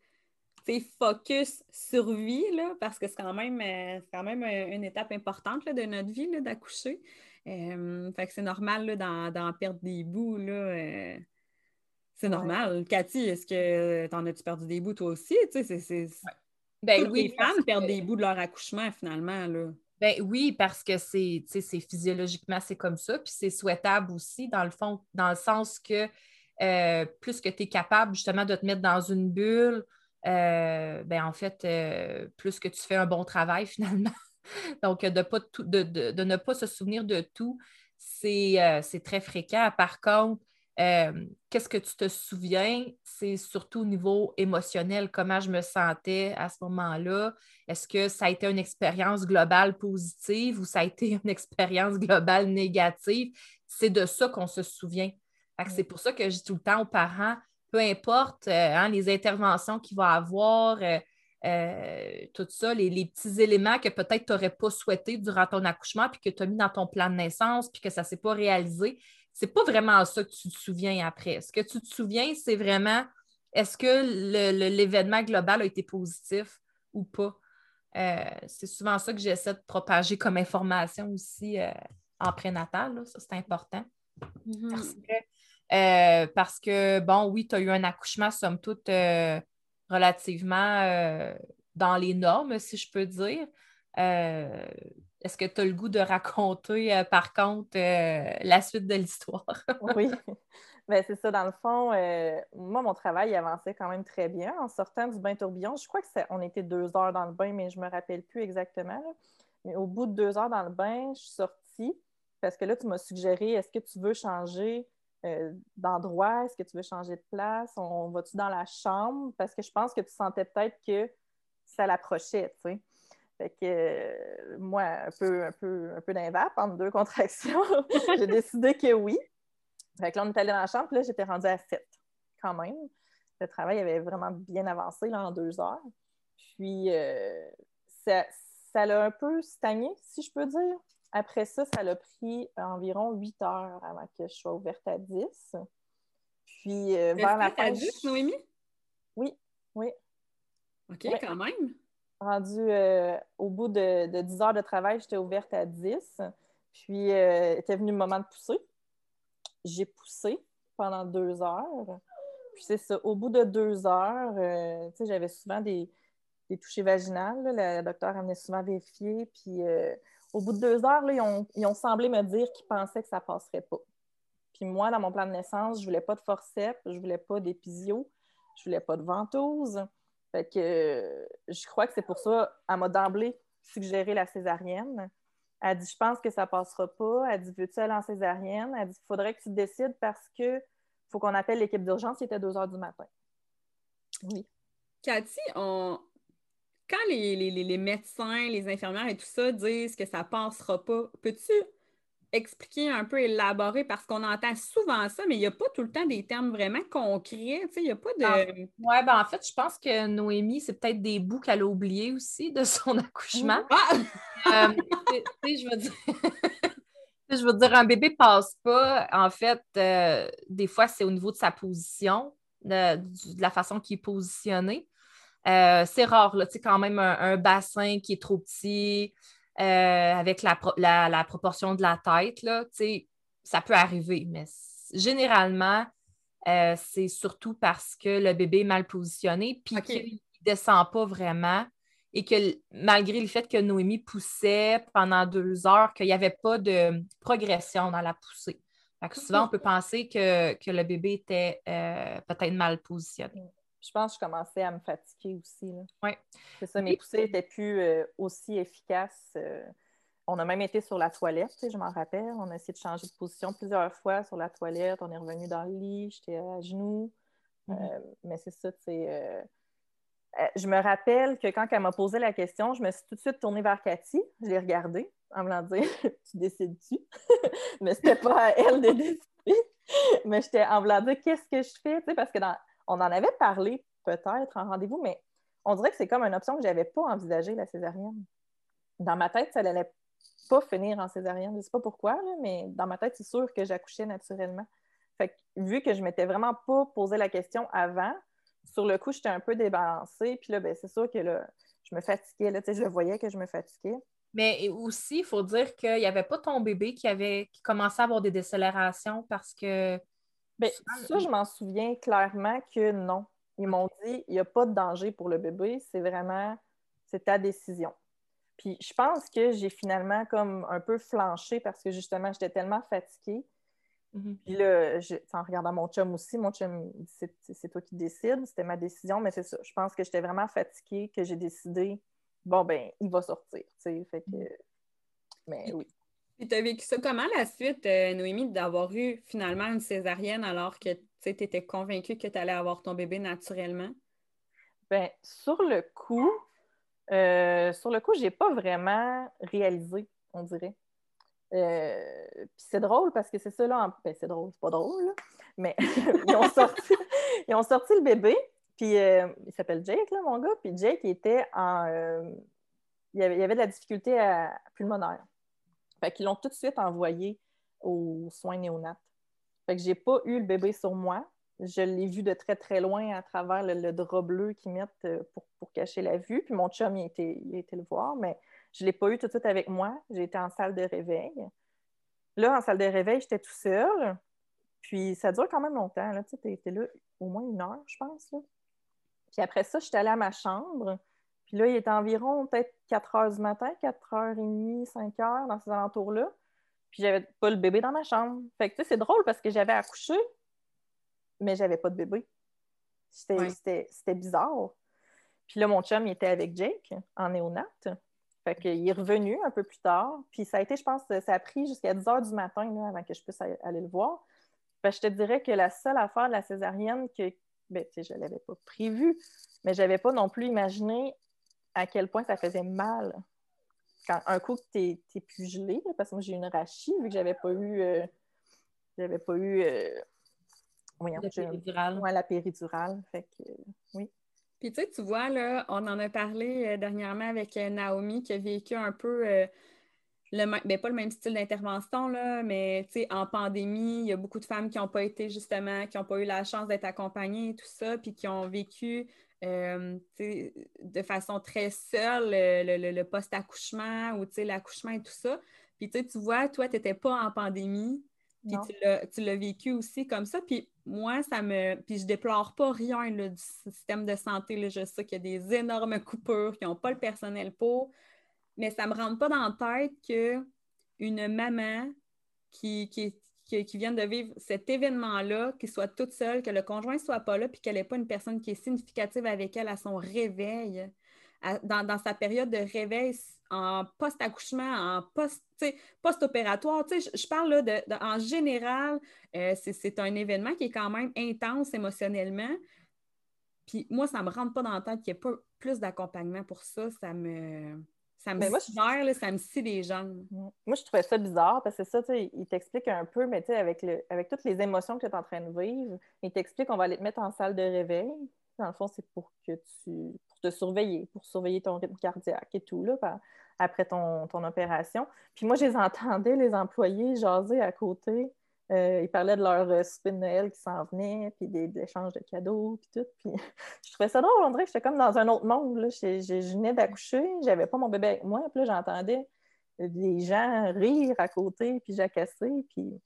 focus survie, là, parce que c'est quand même, euh, euh, une étape importante de notre vie d'accoucher. Fait que c'est normal d'en perdre des bouts. Là, c'est normal. Cathy, est-ce que t'en as-tu perdu des bouts toi aussi? Tu sais, c'est, ben, oui, les femmes perdent des bouts de leur accouchement finalement. Là. Ben oui, parce que c'est, c'est physiologiquement, c'est comme ça. Puis c'est souhaitable aussi, dans le fond, dans le sens que euh, plus que tu es capable justement de te mettre dans une bulle, euh, ben en fait, euh, plus que tu fais un bon travail finalement. Donc, de, pas de, de, ne pas se souvenir de tout, c'est, c'est très fréquent. Par contre, euh, qu'est-ce que tu te souviens? C'est surtout au niveau émotionnel, comment je me sentais à ce moment-là. Est-ce que ça a été une expérience globale positive ou ça a été une expérience globale négative? C'est de ça qu'on se souvient. C'est pour ça que je dis tout le temps aux parents, peu importe euh, hein, les interventions qu'il va avoir, euh, tout ça, les, les, petits éléments que peut-être tu n'aurais pas souhaité durant ton accouchement, puis que tu as mis dans ton plan de naissance, puis que ça ne s'est pas réalisé c'est pas vraiment ça que tu te souviens après. Ce que tu te souviens, c'est vraiment est-ce que l'événement global a été positif ou pas? Euh, c'est souvent ça que j'essaie de propager comme information aussi euh, en prénatal. Ça, c'est important. Mm-hmm. Euh, parce, que, bon, oui, tu as eu un accouchement, somme toute, relativement dans les normes, si je peux dire. Est-ce que tu as le goût de raconter, euh, par contre, euh, la suite de l'histoire? oui. Ben, c'est ça, dans le fond, euh, moi, mon travail avançait quand même très bien. En sortant du bain tourbillon, je crois qu'on était deux heures dans le bain, mais je ne me rappelle plus exactement. Mais au bout de deux heures dans le bain, je suis sortie parce que là, tu m'as suggéré est-ce que tu veux changer d'endroit? Est-ce que tu veux changer de place? On va-tu dans la chambre? Parce que je pense que tu sentais peut-être que ça l'approchait, tu sais. Fait que euh, moi, un peu, un peu, un peu entre deux contractions, j'ai décidé que oui. Fait que là, on est allé dans la chambre, puis là, j'étais rendue à 7 quand même. Le travail avait vraiment bien avancé là, en deux heures. Puis euh, ça, ça l'a un peu stagné, si je peux dire. Après ça, ça l'a pris environ 8 heures avant que je sois ouverte à 10. Puis euh, vers la fin. 10, Noémie? Oui, oui. OK, quand même. Rendu euh, au bout de, 10 heures de travail, j'étais ouverte à 10. Puis euh, était venu le moment de pousser. J'ai poussé pendant deux heures. Puis c'est ça, au bout de deux heures, euh, j'avais souvent des, des touchés vaginales. Le docteur amenait souvent vérifier. Puis au bout de deux heures, ils, ont, semblé me dire qu'ils pensaient que ça passerait pas. Puis moi, dans mon plan de naissance, je voulais pas de forceps, je voulais pas d'épisio, je voulais pas de ventouse. Fait que euh, je crois que c'est pour ça, elle m'a d'emblée suggéré la césarienne. Elle dit Je pense que ça passera pas. Elle dit Veux-tu aller en césarienne? Elle dit Il faudrait que tu décides parce que faut qu'on appelle l'équipe d'urgence. Il était 2 heures du matin. Oui. Cathy, quand les, médecins, les infirmières et tout ça disent que ça passera pas, peux-tu expliquer un peu, élaborer, parce qu'on entend souvent ça, mais il n'y a pas tout le temps des termes vraiment concrets. Il n'y a pas de. Oui, ben en fait, je pense que Noémie, c'est peut-être des bouts qu'elle a oubliés aussi de son accouchement. Ah! Euh, je veux dire. je veux dire, un bébé passe pas. En fait, euh, des fois, c'est au niveau de sa position, de, la façon qu'il est positionné. Euh, c'est rare, là, quand même un, bassin qui est trop petit, euh, avec la, proportion de la tête, là, ça peut arriver, mais généralement, euh, c'est surtout parce que le bébé est mal positionné, puis qu'il ne descend pas vraiment et que malgré le fait que Noémie poussait pendant deux heures, qu'il n'y avait pas de progression dans la poussée. souvent, on peut penser que, le bébé était euh, peut-être mal positionné. Je pense que je commençais à me fatiguer aussi. Oui. C'est ça, mes poussées n'étaient plus euh, aussi efficaces. On a même été sur la toilette, je m'en rappelle. On a essayé de changer de position plusieurs fois sur la toilette. On est revenu dans le lit, j'étais à genoux. Mhm. Euh, mais c'est ça, tu sais. Euh, euh, je me rappelle que quand elle m'a posé la question, je me suis tout de suite tournée vers Cathy. Je l'ai regardée en me disant Tu décides-tu? Mais c'était pas à elle de décider. mais j'étais en me dire Qu'est-ce que je fais? Parce que on en avait parlé peut-être en rendez-vous, mais on dirait que c'est comme une option que je n'avais pas envisagée, la césarienne. Dans ma tête, ça allait pas finir en césarienne. Je ne sais pas pourquoi, mais dans ma tête, c'est sûr que j'accouchais naturellement. Vu que je ne m'étais vraiment pas posé la question avant, sur le coup, j'étais un peu débalancée. Puis là, ben, c'est sûr que là, je me fatiguais. Là, je voyais que je me fatiguais. Mais aussi, il faut dire qu'il n'y avait pas ton bébé qui avait qui commençait à avoir des décélérations parce que. Bien, ça, je m'en souviens clairement que non. Ils m'ont dit il n'y a pas de danger pour le bébé, c'est vraiment c'est ta décision. Puis je pense que j'ai finalement comme un peu flanché parce que justement, j'étais tellement fatiguée. Mm-hmm. Puis là, en regardant mon chum aussi, mon chum, c'est toi qui décides, c'était ma décision, mais c'est ça. Je pense que j'étais vraiment fatiguée, que j'ai décidé, bon, ben, il va sortir, tu sais. Fait que. Mm-hmm. Mais oui. Tu as vécu ça comment la suite, euh, Noémie, d'avoir eu finalement une césarienne alors que tu étais convaincue que tu allais avoir ton bébé naturellement? Bien, sur le coup, euh, sur le coup, je n'ai pas vraiment réalisé, on dirait. Euh, puis c'est drôle parce que c'est ça, là. Ben, c'est drôle, c'est pas drôle, mais ils, ont sorti... ils ont sorti le bébé, puis euh, il s'appelle Jake, là, mon gars, puis Jake était en. Il avait, il, avait, de la difficulté à... pulmonaire. Fait qu'ils l'ont tout de suite envoyé aux soins néonates. Fait que j'ai pas eu le bébé sur moi. Je l'ai vu de très, très loin à travers le, drap bleu qu'ils mettent euh, pour, cacher la vue. Puis mon chum, il a été, le voir, mais je ne l'ai pas eu tout de suite avec moi. J'ai été en salle de réveil. Là, en salle de réveil, j'étais tout seul. Puis ça dure quand même longtemps. Tu étais là au moins une heure, je pense. Puis après ça, j'étais allée à ma chambre. Puis là, il était environ peut-être 4 heures du matin, 4 heures et demie, 5 heures dans ces alentours-là. Puis j'avais pas le bébé dans ma chambre. Fait que c'est drôle parce que j'avais accouché, mais j'avais pas de bébé. C'était bizarre. Puis là, mon chum, il était avec Jake en néonate. Fait qu'il est revenu un peu plus tard. Puis ça a été, je pense, ça a pris jusqu'à 10 heures du matin avant que je puisse aller le voir. je te dirais que la seule affaire de la césarienne que ben, je ne l'avais pas prévue, mais je n'avais pas non plus imaginé à quel point ça faisait mal. Quand un coup que tu es, plus gelé, parce que moi j'ai eu une rachie, vu que j'avais pas eu euh, j'avais pas eu euh, oui, la péridurale. la péridurale. Fait que, oui. Puis tu sais, tu vois, là, on en a parlé euh, dernièrement avec euh, Naomi qui a vécu un peu euh, le même, ben, pas le même style d'intervention, là, mais tu sais, en pandémie, il y a beaucoup de femmes qui n'ont pas été justement, qui n'ont pas eu la chance d'être accompagnées et tout ça, puis qui ont vécu de façon très seule le, le post-accouchement ou l'accouchement et tout ça. Puis tu vois, toi, tu n'étais pas en pandémie, puis tu l'as vécu aussi comme ça. Puis moi, ça me. Puis je déplore pas rien du système de santé. Là. Je sais qu'il y a des énormes coupures qui n'ont pas le personnel pour. Mais ça ne me rentre pas dans la tête qu'une maman qui, qui, qui, vient de vivre cet événement-là, qui soit toute seule, que le conjoint ne soit pas là, puis qu'elle n'ait pas une personne qui est significative avec elle à son réveil, dans, sa période de réveil en post-accouchement, en post-opératoire. je, parle là de, en général, euh, c'est un événement qui est quand même intense émotionnellement. Puis moi, ça ne me rentre pas dans la tête qu'il n'y ait pas plus d'accompagnement pour ça. Ça me. Ça me moi, ça me scie les jambes. Moi, je trouvais ça bizarre parce que ça, il t'explique un peu, mais avec, le, avec toutes les émotions que tu es en train de vivre, il t'explique qu'on va aller te mettre en salle de réveil. Dans le fond, c'est pour que tu te surveiller, pour surveiller ton rythme cardiaque et tout, là, après ton, opération. Puis moi, je les entendais, les employés, jaser à côté. Euh, ils parlaient de leur euh, spin Noël qui s'en venait, puis des, échanges de cadeaux, puis tout. Puis je trouvais ça drôle, on dirait que j'étais comme dans un autre monde. Là. Je, je, venais d'accoucher, j'avais pas mon bébé avec moi, puis là, j'entendais des gens rire à côté, puis jacasser, puis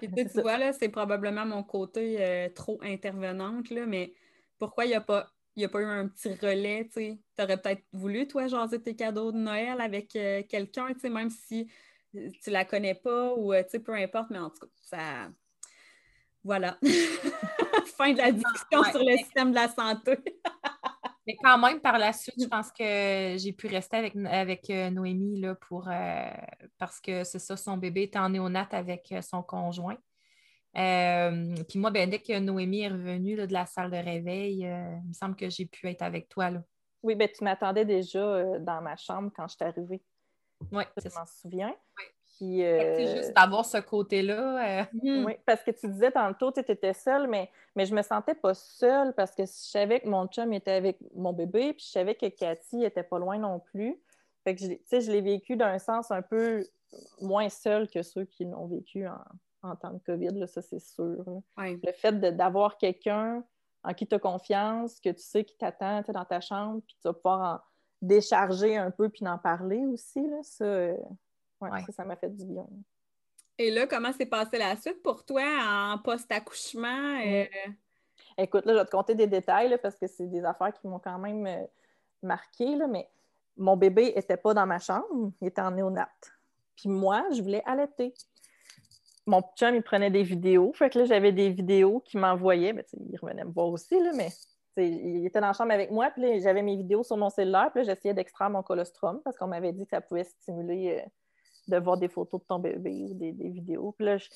Puis, tu vois, là, c'est probablement mon côté euh, trop intervenante, là, mais pourquoi il n'y a pas il n'y a pas eu un petit relais, tu aurais peut-être voulu, toi, jaser tes cadeaux de Noël avec euh, quelqu'un, tu sais, même si tu la connais pas ou, tu sais, peu importe, mais en tout cas, ça... Voilà. fin de la discussion sur le système de la santé. Mais quand même, par la suite, je pense que j'ai pu rester avec, avec euh, Noémie là, pour, euh, parce que c'est ça, son bébé était en néonat avec euh, son conjoint. puis moi, ben, dès que Noémie est revenue de la salle de réveil, il me semble que j'ai pu être avec toi. Là. Oui, ben, tu m'attendais déjà dans ma chambre quand je suis arrivée. Oui, je m'en souviens. C'est euh, juste d'avoir ce côté-là. Euh. Oui, parce que tu disais tantôt, tu étais seule, mais, mais je me sentais pas seule parce que je savais que mon chum était avec mon bébé, puis je savais que Cathy était pas loin non plus. Fait que je, je l'ai vécu d'un sens un peu moins seul que ceux qui l'ont vécu en, temps de COVID, là, ça c'est sûr. Le fait d'avoir quelqu'un en qui tu as confiance, que tu sais qui t'attend dans ta chambre, puis tu vas pouvoir en décharger un peu puis en parler aussi, là, ça, euh, ça, m'a fait du bien. Et là, comment s'est passée la suite pour toi en post-accouchement? Euh? Écoute, là, je vais te compter des détails parce que c'est des affaires qui m'ont quand même euh, marqué, mais mon bébé n'était pas dans ma chambre, il était en néonate. Puis moi, je voulais allaiter. Mon chum, il prenait des vidéos. Fait que là, j'avais des vidéos qu'il m'envoyait. Ben, il revenait me voir aussi, là, mais il était dans la chambre avec moi. Puis j'avais mes vidéos sur mon cellulaire. Puis j'essayais d'extraire mon colostrum parce qu'on m'avait dit que ça pouvait stimuler euh, de voir des photos de ton bébé ou des, vidéos. Puis là, je,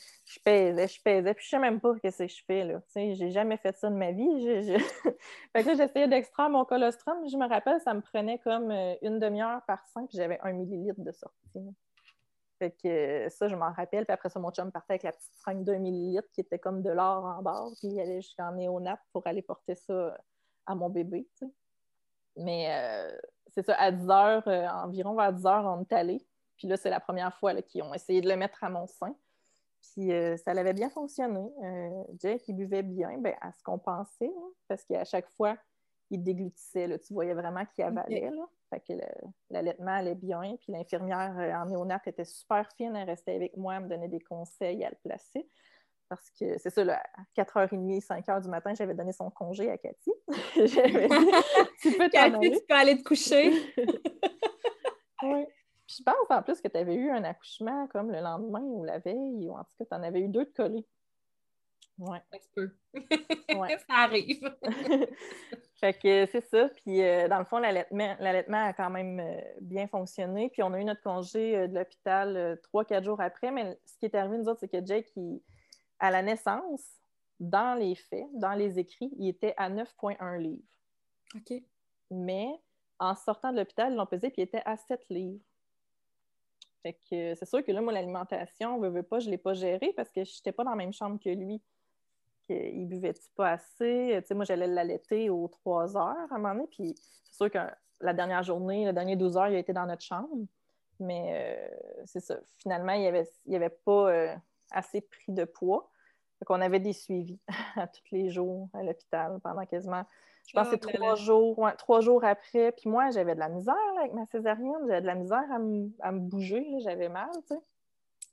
pesais, je pesais, puis je sais même pas ce que je fais, là. J'ai jamais fait ça de ma vie. fait que là, j'essayais d'extraire mon colostrum. Je me rappelle, ça me prenait comme euh, une demi-heure par sein, puis j'avais un millilitre de sortie. Fait que euh, ça, je m'en rappelle. Puis après ça, mon chum partait avec la petite seringue d'un millilitre qui était comme de l'or en bord, puis il allait jusqu'en néonat pour aller porter ça à mon bébé, tu sais. Mais euh, c'est ça, à 10 heures, environ vers 10 heures, on est allé. Puis là, c'est la première fois qu'ils ont essayé de le mettre à mon sein. Puis euh, ça avait bien fonctionné. Euh, Jake, il buvait bien, ben, à ce qu'on pensait, parce qu'à chaque fois, il déglutissait. Là, tu voyais vraiment qu'il avalait. Là. Fait que l'allaitement allait bien. Puis l'infirmière euh, en néonat était super fine. Elle restait avec moi, elle me donnait des conseils à le placer. Parce que c'est ça, à 4h30, 5h du matin, j'avais donné son congé à Cathy. j'avais dit, tu peux Cathy, tu peux aller te coucher. oui je pense en plus que tu avais eu un accouchement comme le lendemain ou la veille, ou en tout cas, tu en avais eu deux de collés. Oui. Ça se ça arrive. Fait que c'est ça. Puis euh, dans le fond, l'allaitement a quand même euh, bien fonctionné. Puis on a eu notre congé euh, de l'hôpital trois, quatre jours après. Mais ce qui est arrivé, nous autres, c'est que Jake, à la naissance, dans les faits, dans les écrits, il était à 9,1 livres. OK. Mais en sortant de l'hôpital, ils l'ont pesé puis il était à 7 livres. Fait que c'est sûr que là, moi, l'alimentation, veut, veut pas, je ne l'ai pas gérée parce que je n'étais pas dans la même chambre que lui. Il buvait-tu pas assez? Moi, j'allais l'allaiter aux trois heures à un moment donné. Puis c'est sûr que la dernière journée, les dernières 12 heures, il a été dans notre chambre. Mais euh, c'est ça. Finalement, il n'y avait, il avait pas euh, assez pris de poids. Fait qu'on avait des suivis à tous les jours à l'hôpital pendant quasiment je pense que c'est trois jours, trois jours après. Puis moi, j'avais de la misère avec ma césarienne. J'avais de la misère à, me bouger. J'avais mal, tu sais.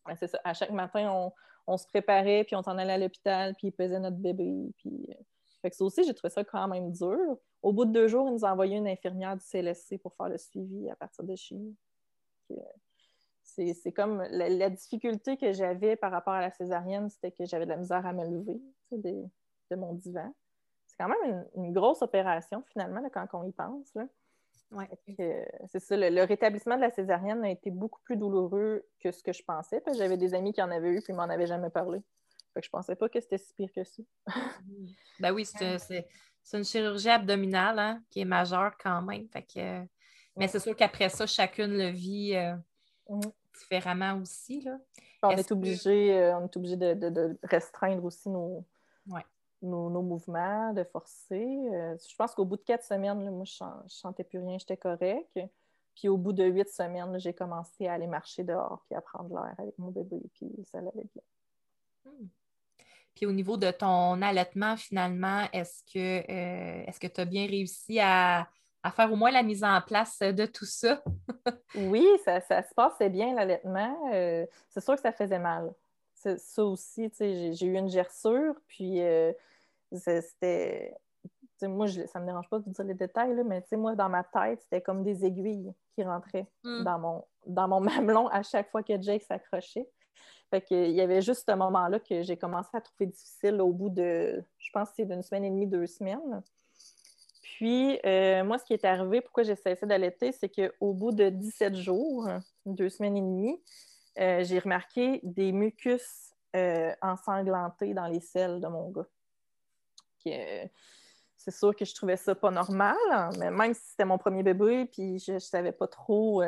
Ben. À chaque matin, on, se préparait, puis on s'en allait à l'hôpital, puis ils pesaient notre bébé. Puis... Euh, fait que ça aussi, j'ai trouvé ça quand même dur. Au bout de deux jours, ils nous ont envoyé une infirmière du CLSC pour faire le suivi à partir de chez nous. C'est comme la, difficulté que j'avais par rapport à la césarienne, c'était que j'avais de la misère à me lever de mon divan c'est quand même une, grosse opération, finalement, quand on y pense. C'est ça, le, rétablissement de la césarienne a été beaucoup plus douloureux que ce que je pensais. J'avais des amis qui en avaient eu puis ils m'en avaient jamais parlé. Fait que je pensais pas que c'était si pire que ça. ben oui, c'est une chirurgie abdominale hein, qui est majeure quand même. Fait que, mais c'est sûr qu'après ça, chacune le vit euh, mm-hmm. différemment aussi. Là. On, est, obligé, euh, on est obligé de, restreindre aussi nos, nos, mouvements, de forcer. Euh, je pense qu'au bout de quatre semaines, moi, je ne sentais plus rien, j'étais correct. Puis au bout de huit semaines, j'ai commencé à aller marcher dehors puis à prendre l'air avec mon bébé, puis ça allait bien. Hmm. Puis au niveau de ton allaitement, finalement, est-ce que euh, est-ce que tu as bien réussi à, faire au moins la mise en place de tout ça? oui, ça, se passait bien, l'allaitement. Euh, c'est sûr que ça faisait mal ça aussi, j'ai eu une gerçure, puis euh, c'était. Moi, je, ça me dérange pas de vous dire les détails, là, mais moi, dans ma tête, c'était comme des aiguilles qui rentraient mm. dans, mon, dans mon mamelon à chaque fois que Jake s'accrochait. Fait qu'il y avait juste ce moment-là que j'ai commencé à trouver difficile au bout de, je pense c'est d'une semaine et demie, deux semaines. Puis, euh, moi, ce qui est arrivé, pourquoi j'ai cessé d'allaiter, c'est qu'au bout de 17 jours, deux semaines et demie, euh, j'ai remarqué des mucus euh, ensanglantés dans les selles de mon gars. C'est sûr que je trouvais ça pas normal, hein, mais même si c'était mon premier bébé, puis je, ne savais pas trop.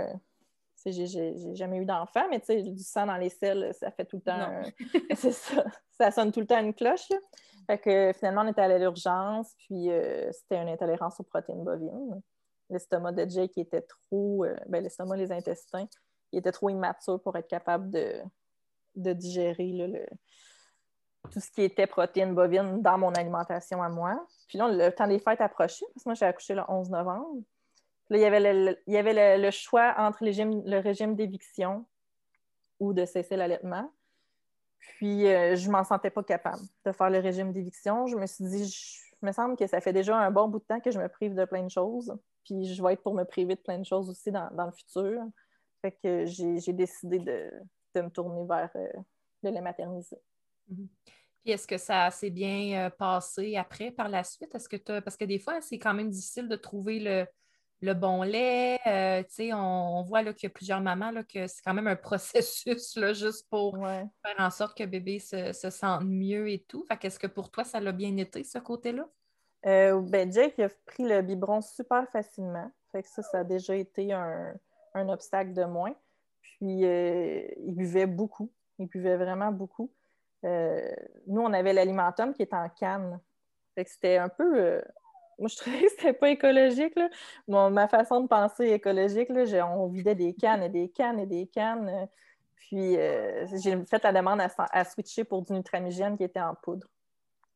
j'ai jamais eu d'enfant, mais tu sais, du sang dans les selles, ça fait tout le temps. c'est ça. Ça sonne tout le temps une cloche. Fait que finalement, on était allé à l'urgence, puis euh, c'était une intolérance aux protéines bovines. L'estomac de Jake était trop, euh, ben, l'estomac, les intestins, il était trop immature pour être capable de, digérer le, tout ce qui était protéines bovines dans mon alimentation à moi. Puis là, le temps des fêtes approchait, parce que moi, j'ai accouché le 11 novembre. Là, il y avait le, il y avait le choix entre le régime d'éviction ou de cesser l'allaitement. Puis, euh, je ne m'en sentais pas capable de faire le régime d'éviction. Je me suis dit, il me semble que ça fait déjà un bon bout de temps que je me prive de plein de choses. Puis, je vais être pour me priver de plein de choses aussi dans, le futur. Fait que j'ai décidé de, me tourner vers euh, le lait maternisé. Mm-hmm. Puis, est-ce que ça s'est bien euh, passé après, par la suite? Est-ce que Parce que des fois, c'est quand même difficile de trouver le, le bon lait. Euh, on, voit qu'il y a plusieurs mamans là, que c'est quand même un processus là, juste pour faire en sorte que bébé se, sente mieux et tout. Fait qu'est-ce que pour toi, ça l'a bien été, ce côté-là? Euh, ben Jake a pris le biberon super facilement. Fait que ça, ça a déjà été un, obstacle de moins. Puis euh, il buvait beaucoup. Il buvait vraiment beaucoup. Nous, on avait l'alimentum qui était en canne. Fait que c'était un peu moi, je trouvais que c'était pas écologique. Là. ma façon de penser écologique, là, on vidait des cannes et des cannes et des cannes. Puis, euh, j'ai fait la demande à, switcher pour du Nutramigène qui était en poudre.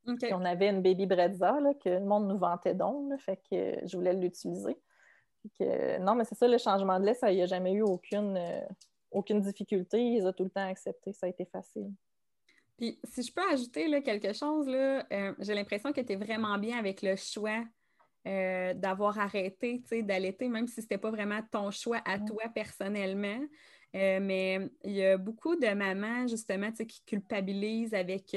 on avait une Baby Brezza là, que le monde nous vantait donc, fait que je voulais l'utiliser. non, mais c'est ça, le changement de lait, ça n'y a jamais eu aucune, euh, aucune difficulté. Ils ont tout le temps accepté, ça a été facile. Puis, si je peux ajouter là, quelque chose, là, euh, j'ai l'impression que tu es vraiment bien avec le choix euh, d'avoir arrêté d'allaiter, même si ce n'était pas vraiment ton choix à toi personnellement. Euh, mais il y a beaucoup de mamans, justement, qui culpabilisent avec.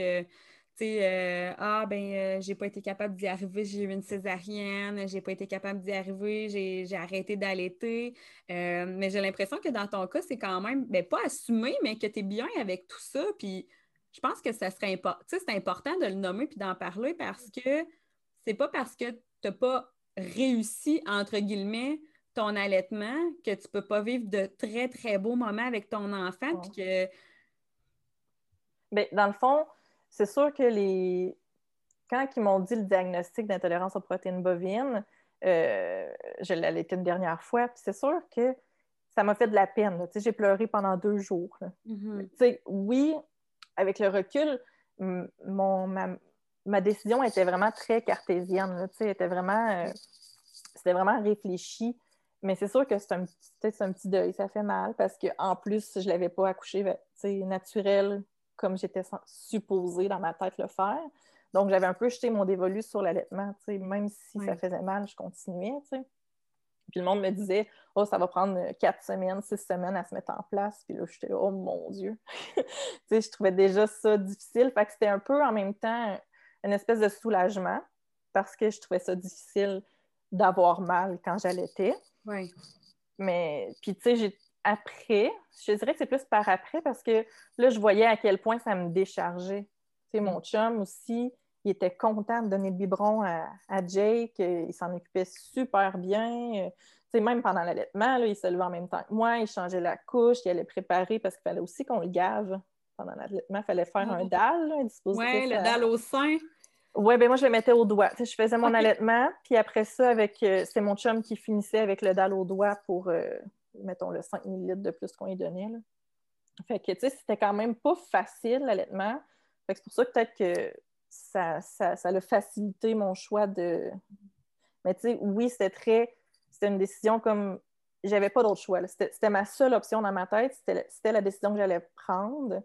ah, ben, j'ai pas été capable d'y arriver, j'ai eu une césarienne, j'ai pas été capable d'y arriver, j'ai arrêté d'allaiter. mais j'ai l'impression que dans ton cas, c'est quand même, ben, pas assumé, mais que tu es bien avec tout ça. Puis je pense que ça serait important. C'est important de le nommer puis d'en parler parce que c'est pas parce que tu n'as pas réussi, entre guillemets, ton allaitement que tu peux pas vivre de très, très beaux moments avec ton enfant. Puis que. Bien, dans le fond, c'est sûr que les. Quand ils m'ont dit le diagnostic d'intolérance aux protéines bovines, euh, je l'ai allaité une dernière fois, puis c'est sûr que ça m'a fait de la peine. J'ai pleuré pendant deux jours. Mm-hmm. Oui, avec le recul, mon, ma, décision était vraiment très cartésienne. était vraiment, euh, c'était vraiment réfléchi. Mais c'est sûr que c'est un, un, petit deuil, ça fait mal parce qu'en plus, je ne l'avais pas accouché ben, naturel comme j'étais supposée dans ma tête le faire. Donc, j'avais un peu jeté mon dévolu sur l'allaitement. Même si ça faisait mal, je continuais. Puis le monde me disait, oh, ça va prendre quatre semaines, six semaines à se mettre en place. Puis là, j'étais, oh mon Dieu. tu sais, je trouvais déjà ça difficile. Fait que c'était un peu en même temps une espèce de soulagement parce que je trouvais ça difficile d'avoir mal quand j'allaitais. Oui. Mais, puis tu sais, après, je dirais que c'est plus par après parce que là, je voyais à quel point ça me déchargeait. Tu sais, mon mm. chum aussi, il était content de donner le biberon à, Jake. Euh, il s'en occupait super bien. Euh, même pendant l'allaitement, il se levait en même temps que moi. Il changeait la couche. Il allait préparer parce qu'il fallait aussi qu'on le gave pendant l'allaitement. Il fallait faire un dalle, un dispositif. Oui, le dalle au sein. Oui, ben moi, je le mettais au doigt. je faisais mon allaitement, puis après ça, avec euh, c'est mon chum qui finissait avec le dalle au doigt pour, mettons, le 5 ml de plus qu'on lui donnait. Fait que, tu sais, c'était quand même pas facile, l'allaitement. c'est pour ça peut-être que ça, ça, ça a facilité mon choix de. Mais tu sais, oui, c'était très. C'était une décision comme. J'avais pas d'autre choix. C'était ma seule option dans ma tête. C'était la décision que j'allais prendre.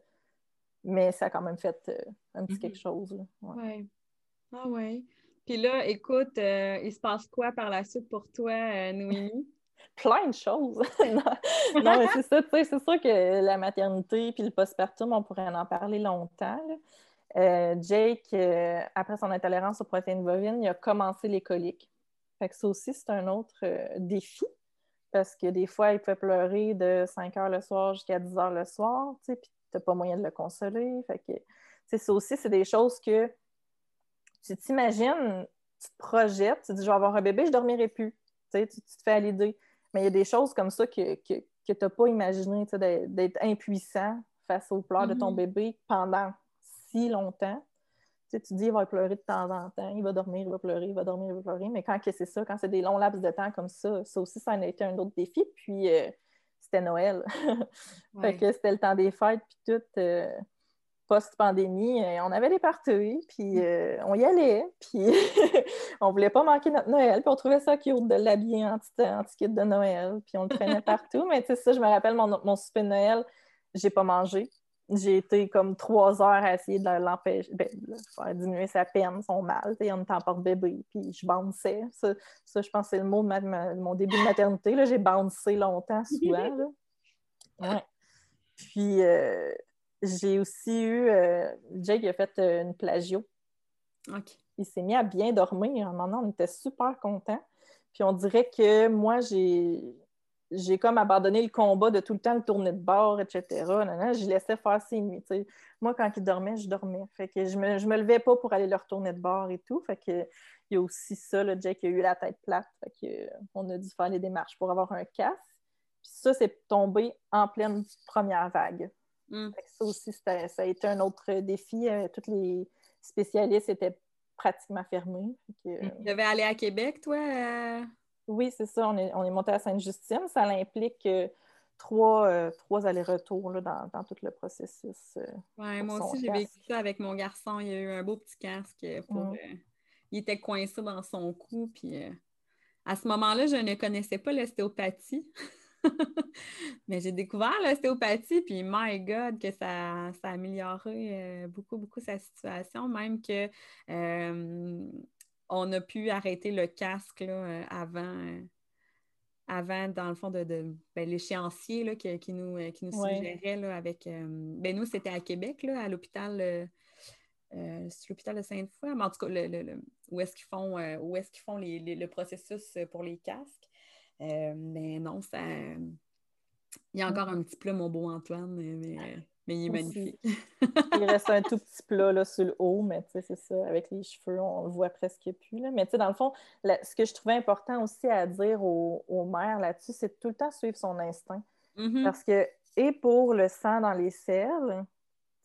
mais ça a quand même fait un petit Mhm. quelque chose. Ouais. Ouais. Ah ouais. Puis là, écoute, euh, il se passe quoi par la suite pour toi, euh, Noémie? plein de choses. non, non, mais c'est ça, tu sais, c'est sûr que la maternité puis le postpartum, on pourrait en parler longtemps. là. Euh, Jake, euh, après son intolérance aux protéines bovines, il a commencé les coliques. Fait que ça aussi, c'est un autre euh, défi parce que des fois, il peut pleurer de 5 heures le soir jusqu'à 10 heures le soir, tu sais, puis t'as pas moyen de le consoler. Fait que, tu ça aussi, c'est des choses que tu t'imagines, tu te projettes, tu te dis, je vais avoir un bébé, je dormirai plus. Tu tu, tu te fais à l'idée. Mais il y a des choses comme ça que, que, que tu n'as pas imaginé, tu sais, d'être impuissant face aux pleurs de ton Mhm. bébé pendant si longtemps. Tu, sais, tu dis, il va pleurer de temps en temps, il va dormir, il va pleurer, il va dormir, il va pleurer. Mais quand c'est ça, quand c'est des longs laps de temps comme ça, ça aussi, ça en a été un autre défi. Puis, euh, c'était Noël. Ouais. Fait que c'était le temps des fêtes, puis tout. euh, Post-pandémie, euh, on avait des parties, puis euh, on y allait, puis on voulait pas manquer notre Noël, puis on trouvait ça cute de l'habiller en petit, en kit de Noël, puis on le traînait partout. Mais tu sais, ça, je me rappelle mon, mon souper de Noël, j'ai pas mangé. J'ai été comme trois heures à essayer de l'empêcher, ben, de faire diminuer sa peine, son mal. On était en porte-bébé, puis je bounçais. Ça, ça, je pense que c'est le mot de ma- ma- mon début de maternité. là. J'ai bouncé longtemps, souvent. là. Ouais. Puis, euh, j'ai aussi eu... euh, Jake a fait euh, une plagio. OK. Il s'est mis à bien dormir. À un moment donné, on était super contents. Puis, on dirait que moi, j'ai... J'ai comme abandonné le combat de tout le temps le tourner de bord, etc. Je laissais faire ses nuits. Moi, quand il dormait, je dormais. Fait que je me, je me levais pas pour aller le retourner de bord et tout. Fait que il y a aussi ça, là, Jake a eu la tête plate. Fait que, euh, on a dû faire les démarches pour avoir un casque. Puis ça, c'est tombé en pleine première vague. Mm. Fait que ça aussi, ça a été un autre défi. Euh, tous les spécialistes étaient pratiquement fermés. Que, euh, Tu devais aller à Québec, toi? Oui, c'est ça. On est, on est monté à Sainte-Justine. Ça implique euh, trois, euh, trois allers-retours dans, dans tout le processus. euh. Ouais, moi aussi, j'ai vécu ça avec mon garçon. Il a eu un beau petit casque pour. Mm. euh, il était coincé dans son cou. Puis à ce moment-là, je ne connaissais pas l'ostéopathie. Mais j'ai découvert l'ostéopathie, puis my God, que ça, ça a amélioré beaucoup, beaucoup sa situation, même que on a pu arrêter le casque là, euh, avant, euh, avant, dans le fond, de, de ben, l'échéancier là, qui, qui nous, euh, qui nous suggérait là, avec. euh, ben, nous, c'était à Québec, là, à l'hôpital. euh, euh, l'hôpital de Sainte-Foy, mais en tout cas, le- le- le- où est-ce qu'ils font, où est-ce qu'ils font les- les- le processus pour les casques. Mais non, ça. Il y a encore un petit plat, mon beau Antoine, mais, mais, il est magnifique. Il reste un tout petit plat là, sur le haut, mais tu sais, c'est ça, avec les cheveux, on le voit presque plus. Là. Mais tu sais, dans le fond, ce que je trouvais important aussi à dire aux, aux mères là-dessus, c'est de tout le temps suivre son instinct. Mhm. Parce que, et pour le sang dans les selles,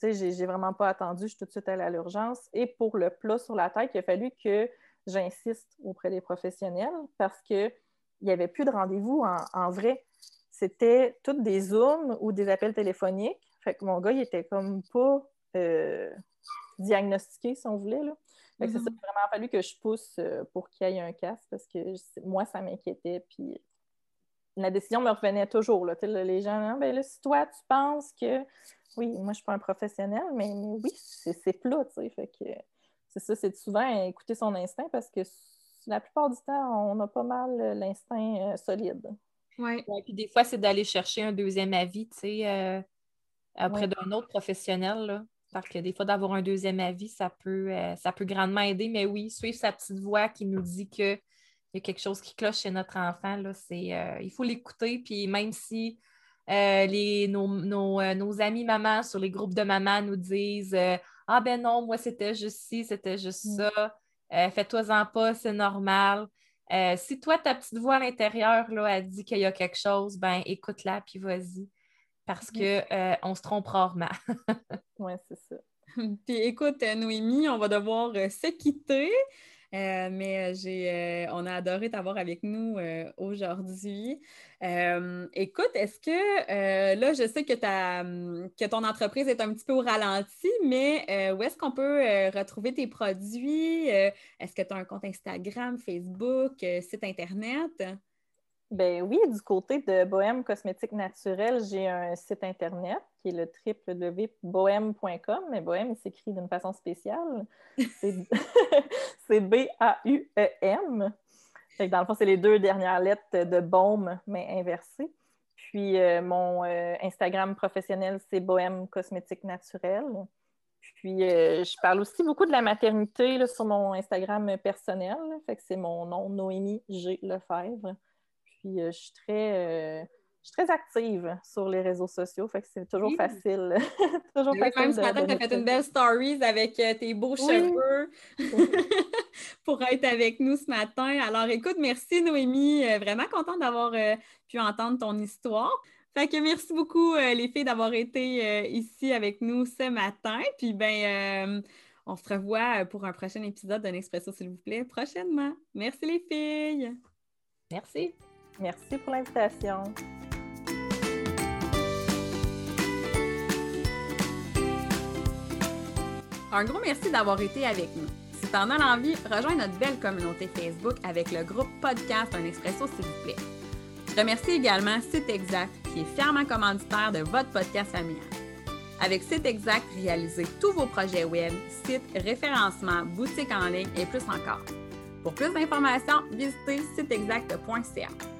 tu sais, j'ai, vraiment pas attendu, je suis tout de suite allée à l'urgence, et pour le plat sur la tête, il a fallu que j'insiste auprès des professionnels parce qu'il n'y avait plus de rendez-vous en, en vrai. C'était toutes des Zooms ou des appels téléphoniques. Fait que mon gars, il était comme pas euh, diagnostiqué, si on voulait. Là. Fait que c'est ça, il a vraiment fallu que je pousse euh, pour qu'il y ait un casque parce que je- moi, ça m'inquiétait. Puis la décision me revenait toujours. Là. Tu sais, là, Les gens, Ah, ben là, si toi, tu penses que. Oui, moi, je ne suis pas un professionnel, mais, mais oui, c'est plat. tu sais. Fait que c'est ça, c'est souvent écouter son instinct parce que la plupart du temps, on a pas mal euh, l'instinct euh, solide. Ouais. Ouais, puis des fois, c'est d'aller chercher un deuxième avis, tu sais, euh, auprès d'un autre professionnel, là. Parce que des fois, d'avoir un deuxième avis, ça peut, euh, ça peut grandement aider. Mais oui, suivre sa petite voix qui nous dit qu'il y a quelque chose qui cloche chez notre enfant, là, c'est, euh, il faut l'écouter. Puis même si euh, les, nos, nos, nos amis mamans sur les groupes de mamans nous disent Ah ben non, moi, c'était juste ci, c'était juste Mm. ça, fais-toi-en pas, c'est normal. Si toi, ta petite voix à l'intérieur, là, elle dit qu'il y a quelque chose, ben écoute-la, puis vas-y. Parce que euh, on se trompe rarement. Oui, c'est ça. Puis écoute, euh, Noémie, on va devoir euh, se quitter. Euh, mais j'ai, euh, on a adoré t'avoir avec nous euh, aujourd'hui. Écoute, est-ce que là, je sais que, ta, hum, que ton entreprise est un petit peu au ralenti, mais où est-ce qu'on peut retrouver tes produits? Est-ce que tu as un compte Instagram, Facebook, site Internet? Ben oui, du côté de Bohème Cosmétique Naturelle, j'ai un site internet qui est le www.bohème.com, mais Bohème s'écrit d'une façon spéciale. C'est B-A-U-E-M. Dans le fond, c'est les deux dernières lettres de Baume, mais inversées. Puis euh, mon euh, Instagram professionnel, c'est Bohème Cosmétique Naturelle. Puis euh, je parle aussi beaucoup de la maternité sur mon Instagram personnel. Fait que c'est mon nom, Noémie G. Lefebvre. Puis euh, je suis très. Euh, je suis très active sur les réseaux sociaux, fait que c'est toujours facile. toujours facile même ce matin, tu as fait une belle stories avec euh, tes beaux cheveux pour être avec nous ce matin. Alors, écoute, merci Noémie. Vraiment contente d'avoir pu entendre ton histoire. Fait que merci beaucoup, les filles, d'avoir été ici avec nous ce matin. Puis, ben, on se revoit pour un prochain épisode d'un Expresso, s'il vous plaît, prochainement. Merci, les filles. Merci. Merci pour l'invitation. Un gros merci d'avoir été avec nous. Si tu en as l'envie, rejoins notre belle communauté Facebook avec le groupe Podcast Un Expresso, s'il vous plaît. Je remercie également Site Exact, qui est fièrement commanditaire de votre podcast familial. Avec Site Exact, réalisez tous vos projets web, sites, référencement, boutiques en ligne et plus encore. Pour plus d'informations, visitez siteexact.ca.